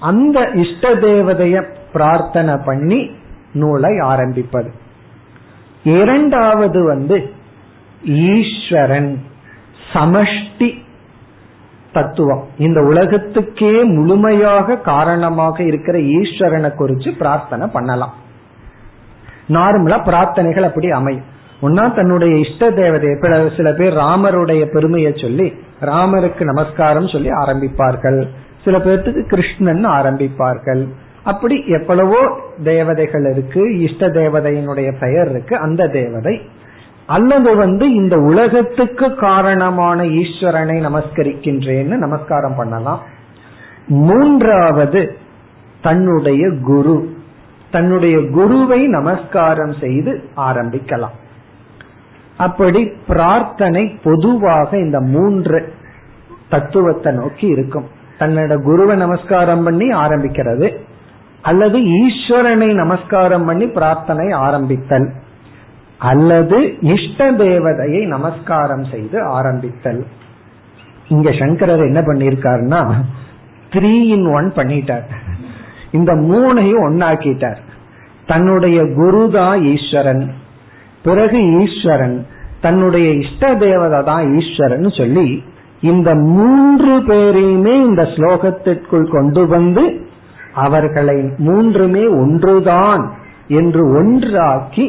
அந்த இஷ்ட தேவதைய பிரார்த்தனை பண்ணி நூலை ஆரம்பிப்பது. இரண்டாவது வந்து ஈஸ்வரன் சமஷ்டி தத்துவம். இந்த உலகத்துக்கே முழுமையாக காரணமாக இருக்கிற ஈஸ்வரனை குறிச்சு பிரார்த்தனை பண்ணலாம். நார்மலா பிரார்த்தனைகள் அப்படி அமையும். ஒன்னா தன்னுடைய இஷ்ட தேவதை சில பேர் ராமருடைய பெருமையை சொல்லி ராமருக்கு நமஸ்காரம் சொல்லி ஆரம்பிப்பார்கள். சில பேர்த்துக்கு கிருஷ்ணன் ஆரம்பிப்பார்கள். அப்படி எவ்வளவோ தேவதைகள் இருக்கு இஷ்ட தேவதையினுடைய பெயர் இருக்கு அந்த தேவதை. அல்லது வந்து இந்த உலகத்துக்கு காரணமான ஈஸ்வரனை நமஸ்கரிக்கின்றேன்னு நமஸ்காரம் பண்ணலாம். மூன்றாவது தன்னுடைய குரு. தன்னுடைய குருவை நமஸ்காரம் செய்து ஆரம்பிக்கலாம். அப்படி பிரார்த்தனை பொதுவாக இந்த மூன்று தத்துவத்தை நோக்கி இருக்கும். தன்னோட குருவை நமஸ்காரம் பண்ணி ஆரம்பிக்கிறது அல்லது ஈஸ்வரனை நமஸ்காரம் பண்ணி பிரார்த்தனை ஆரம்பித்தல் அல்லது இஷ்ட தேவதையை நமஸ்காரம் செய்து ஆரம்பித்தல். இங்க சங்கரர் என்ன பண்ணிருக்காருன்னா த்ரீ இன் ஒன் பண்ணிட்டார். இந்த மூணையும் ஒன்னாக்கிட்டார் தன்னுடைய குருதான் ஈஸ்வரன். பிறகு ஈஸ்வரன் தன்னுடைய இஷ்ட தேவதை தான் ஈஸ்வரன் சொல்லி இந்த மூன்று பேரையுமே இந்த ஸ்லோகத்திற்குள் கொண்டு வந்து அவர்களை மூன்றுமே ஒன்றுதான் என்று ஒன்றாக்கி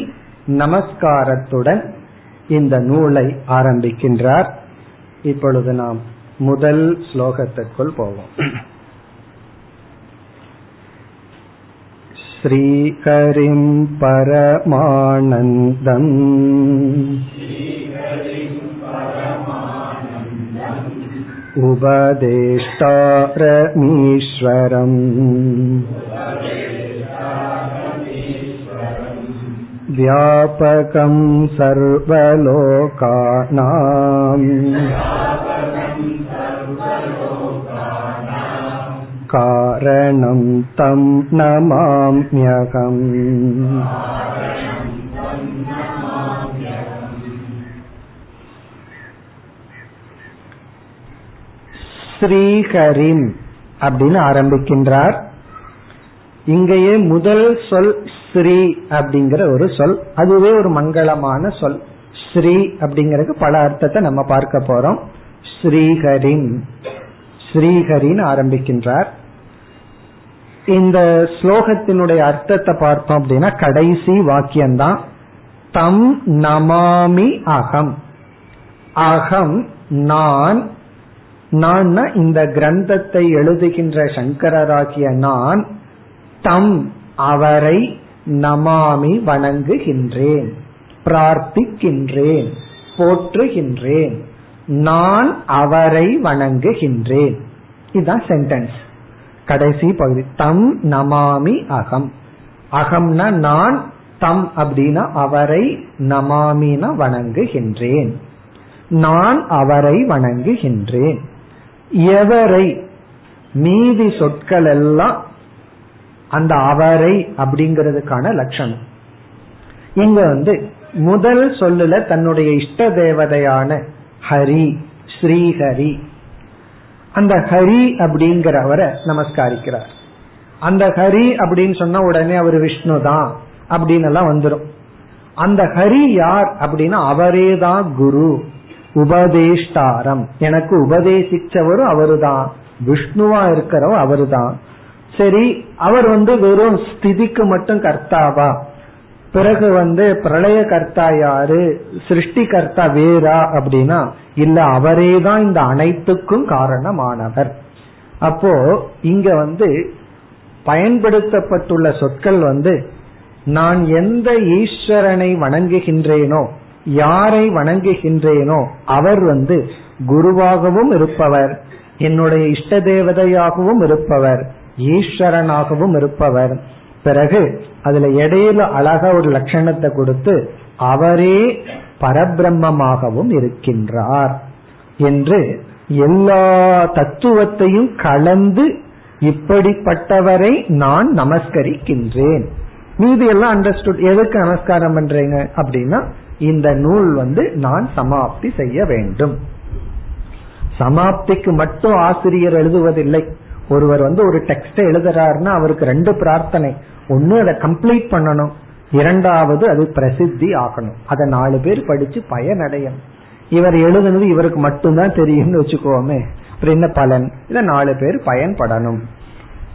நமஸ்காரத்துடன் இந்த நூலை ஆரம்பிக்கின்றார். இப்பொழுது நாம் முதல் ஸ்லோகத்திற்குள் போவோம். श्रीहरिं परमानन्दम् उपदेष्टारमीश्वरम् व्यापकं सर्वलोकानाम् காரணம் तं नमाम्यहम् ஸ்ரீஹரிம் அப்படின்னு ஆரம்பிக்கின்றார். இங்கேயே முதல் சொல் ஸ்ரீ அப்படிங்கிற ஒரு சொல். அதுவே ஒரு மங்களமான சொல். ஸ்ரீ அப்படிங்கறதுக்கு பல அர்த்தத்தை நம்ம பார்க்க போறோம். ஸ்ரீஹரிம். ஸ்ரீஹரின்னு ஆரம்பிக்கின்றார். இந்த ஸ்லோகத்தினுடைய அர்த்தத்தை பார்த்தோம் அப்படின்னா கடைசி வாக்கியம்தான். தம் நமாமி அகம். அகம் நான். நான் இந்த கிரந்தத்தை எழுதுகின்ற சங்கரராகிய நான் தம் அவரை நமாமி வணங்குகின்றேன் பிரார்த்திக்கின்றேன் போற்றுகின்றேன். நான் அவரை வணங்குகின்றேன். இதுதான் சென்டென்ஸ் கடைசி பகுதி. தம் நமாமி அகம். அகம்னா நான் தம் அப்படின்னா அவரை நமாமினா வணங்குகின்றேன். நான் அவரை வணங்குகின்றேன். எவரை? மீதி சொற்கள் எல்லாம் அந்த அவரை அப்படிங்கிறதுக்கான லட்சணம். இங்க வந்து முதல் சொல்லுல தன்னுடைய இஷ்ட தேவதையான ஹரி ஸ்ரீஹரி. அந்த ஹரி அப்படிங்கிறவரை நமஸ்காரிக்கிறார். அந்த ஹரி அப்படின்னு சொன்னா உடனே அவர் விஷ்ணு தான் அப்படின்னு எல்லாம் வந்துடும் அந்த ஹரி யார் அப்படின்னா அவரே தான் குரு உபதேஷ்டாரம். எனக்கு உபதேசிச்சவரும் அவருதான் விஷ்ணுவா இருக்கிறவர் அவருதான். சரி அவர் வந்து வெறும் ஸ்திதிக்கு மட்டும் கர்த்தாவா? பிறகு வந்து பிரளய கர்த்தா யாரு? சிருஷ்டி கர்த்தா வேறா அப்படின்னா இல்ல அவரே தான் இந்த அனைத்துக்கும் காரணமானவர். அப்போ இங்க வந்து பயன்படுத்தப்பட்டுள்ள சொற்கள் வந்து நான் எந்த ஈஸ்வரனை வணங்குகின்றேனோ யாரை வணங்குகின்றேனோ அவர் வந்து குருவாகவும் இருப்பவர் என்னுடைய இஷ்ட தேவதையாகவும் இருப்பவர் ஈஸ்வரனாகவும் இருப்பவர். பிறகு அதுல இடையில அழகா ஒரு லட்சணத்தை கொடுத்து அவரே பரபிரம்மமாகவும் இருக்கின்றார் என்று எல்லா தத்துவத்தையும் கலந்து இப்படிப்பட்டவரை நான் நமஸ்கரிக்கின்றேன். மீது எல்லாம் அண்டர்ஸ்டுட் எதுக்கு நமஸ்காரம் பண்றீங்க? அப்படின்னா இந்த நூல் வந்து நான் சமாப்தி செய்ய வேண்டும். சமாப்திக்கு மட்டும் ஆசிரியர் எழுதுவதில்லை. ஒருவர் வந்து ஒரு டெக்ஸ்ட் எழுதுறாருன்னா அவருக்கு ரெண்டு பிரார்த்தனை. ஒன்னு அதை கம்ப்ளீட் பண்ணணும். இரண்டாவது அது பிரசித்தி ஆகணும். அதை நாலு பேர் படிச்சு பயனடையணும். இவர் எழுதுனது இவருக்கு மட்டும்தான் தெரியும்னு வச்சுக்கோமே. அப்புறம் என்ன பலன்? இதை நாலு பேர் பயன்படணும்.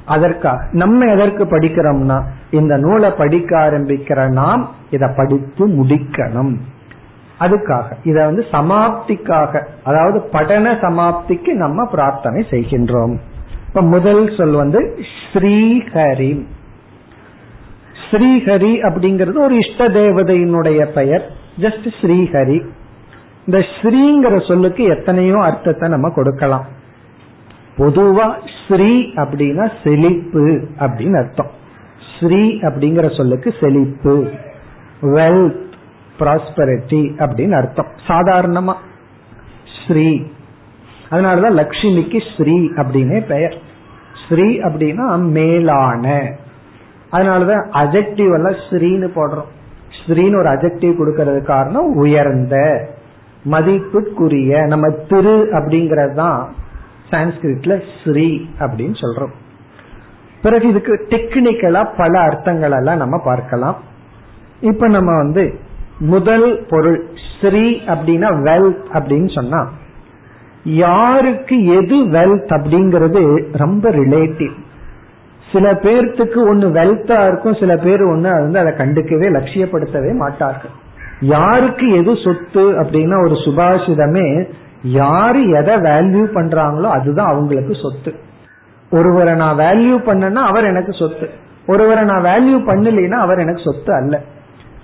அதற்காக நம்ம எதற்கு படிக்கிறோம்னா இந்த நூலை படிக்க ஆரம்பிக்கிற நாம் இதை படித்து முடிக்கணும். அதுக்காக இத வந்து சமாப்திக்காக அதாவது படன சமாப்திக்கு நம்ம பிரார்த்தனை செய்கின்றோம். இப்ப முதல் சொல் வந்து ஸ்ரீஹரி. ஸ்ரீஹரி அப்படிங்கிறது ஒரு இஷ்ட தேவதையினுடைய பெயர். ஜஸ்ட் ஸ்ரீஹரி. இந்த ஸ்ரீங்கிற சொல்லுக்கு எத்தனையோ அர்த்தத்தை நம்ம கொடுக்கலாம். பொதுவா ஸ்ரீ அப்படின்னா செழிப்பு அப்படின்னு அர்த்தம். ஸ்ரீ அப்படிங்கிற சொல்லுக்கு செழிப்பு வெல்த் ப்ராஸ்பரிட்டி அப்படின்னு அர்த்தம். சாதாரணமா ஸ்ரீ. அதனாலதான் லக்ஷ்மிக்கு ஸ்ரீ அப்படின்னே பெயர். ஸ்ரீ அப்படின்னா மேலான. அதனாலதான் அஜெக்டிவ் எல்லாம் ஸ்ரீன்னு போடுறோம். ஸ்ரீன்னு ஒரு அஜெக்டிவ் கொடுக்கறது காரணம் உயர்ந்த மதிப்புக்குரிய நம்ம திரு அப்படிங்கறது தான் சான்ஸ்கிரிட்ல ஸ்ரீ அப்படின்னு சொல்றோம். பிறகு இதுக்கு டெக்னிக்கலா பல அர்த்தங்கள் எல்லாம் நம்ம பார்க்கலாம். இப்ப நம்ம வந்து முதல் பொருள் ஸ்ரீ அப்படின்னா வெல்த் அப்படின்னு சொன்னா யாருக்கு எது வெல்த் அப்படிங்கறது ரொம்ப ரிலேட்டிவ் சில பேர்த்துக்கு ஒன்னு வெல்த்தா இருக்கும் சில பேர் ஒன்னு வந்து அதை கண்டுக்கவே லட்சியப்படுத்தவே மாட்டார்கள். யாருக்கு எது சொத்து அப்படின்னா ஒரு சுபாஷிதமே யாரு எதை வேல்யூ பண்றாங்களோ அதுதான் அவங்களுக்கு சொத்து. ஒருவரை நான் வேல்யூ பண்ணனா அவர் எனக்கு சொத்து. ஒருவரை நான் வேல்யூ பண்ணலைன்னா அவர் எனக்கு சொத்து அல்ல.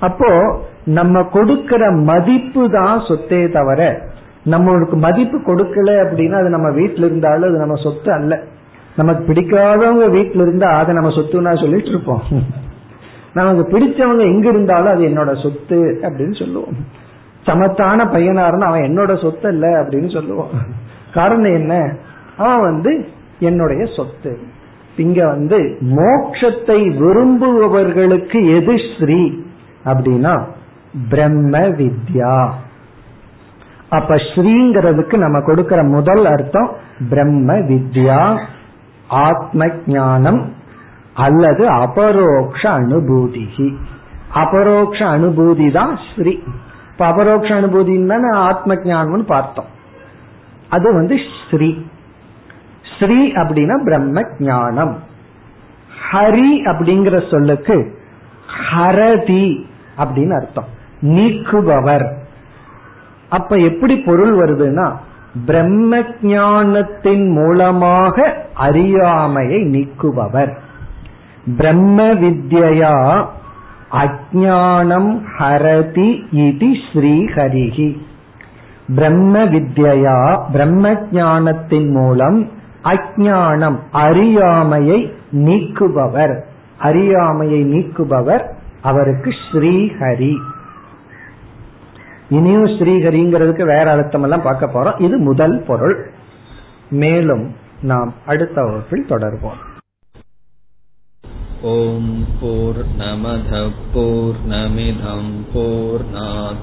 அப்போ நம்ம கொடுக்கிற மதிப்பு தான் சொத்தே தவிர நம்மளுக்கு மதிப்பு கொடுக்கல அப்படின்னா அது நம்ம வீட்டில இருந்தாலும் அது நம்ம சொத்து அல்ல. நமக்கு பிடிக்காதவங்க வீட்டில இருந்தா அதை நம்ம சொத்துனா சொல்லிட்டு இருப்போம். நமக்கு பிடிச்சவங்க எங்க இருந்தாலும் அது என்னோட சொத்து அப்படின்னு சொல்லுவோம். சமத்தான பையனா இருந்தா அவன் என்னோட சொத்து இல்ல அப்படின்னு சொல்லுவான் காரணம் என்ன? அவன் வந்து என்னுடைய சொத்து. இங்க வந்து மோக்ஷத்தை விரும்புபவர்களுக்கு எது ஸ்ரீ? அப்படின்னா பிரம்ம வித்யா. அப்ப ஸ்ரீங்கிறதுக்கு நம்ம கொடுக்கிற முதல் அர்த்தம் பிரம்ம வித்யா ஆத்ம ஞானம் அல்லது அபரோக்ஷ அனுபூதிகி. அபரோக்ஷ அனுபூதி தான் ஸ்ரீ. இப்ப அபரோக்ஷ அனுபூதினா ஆத்ம ஞானம்னு பார்த்தோம். அது வந்து ஸ்ரீ. ஸ்ரீ அப்படின்னா பிரம்ம ஞானம் ஹரி அப்படிங்கிற சொல்லுக்கு ஹரதி அப்படின்னு அர்த்தம். நீக்குபவர். அப்ப எப்படி பொருள் வருதுன்னா பிரம்ம ஞானத்தின் மூலமாக அறியாமையை நீக்குபவர். பிரம்ம வித்யா அஜானம் ஹரதி இது ஸ்ரீஹரிகி பிரம்ம வித்யா பிரம்ம ஞானத்தின் மூலம் அஜானம் அறியாமையை நீக்குபவர். அறியாமையை நீக்குபவர் அவருக்கு ஸ்ரீஹரி. இனியும் ஸ்ரீஹரிங்கிறதுக்கு வேற அர்த்தம் எல்லாம் பார்க்க போறோம். இது முதல் பொருள். மேலும் நாம் அடுத்த வகுப்பில் தொடர்வோம். ஓம் போர் நமத போர் நமிதம் போர் நாற்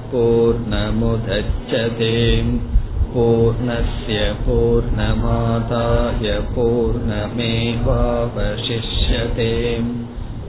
நமுதச்சதேம் பூர்ணய பூர்ணமாதாய பூர்ணமேவாவசிஷ்யதேம்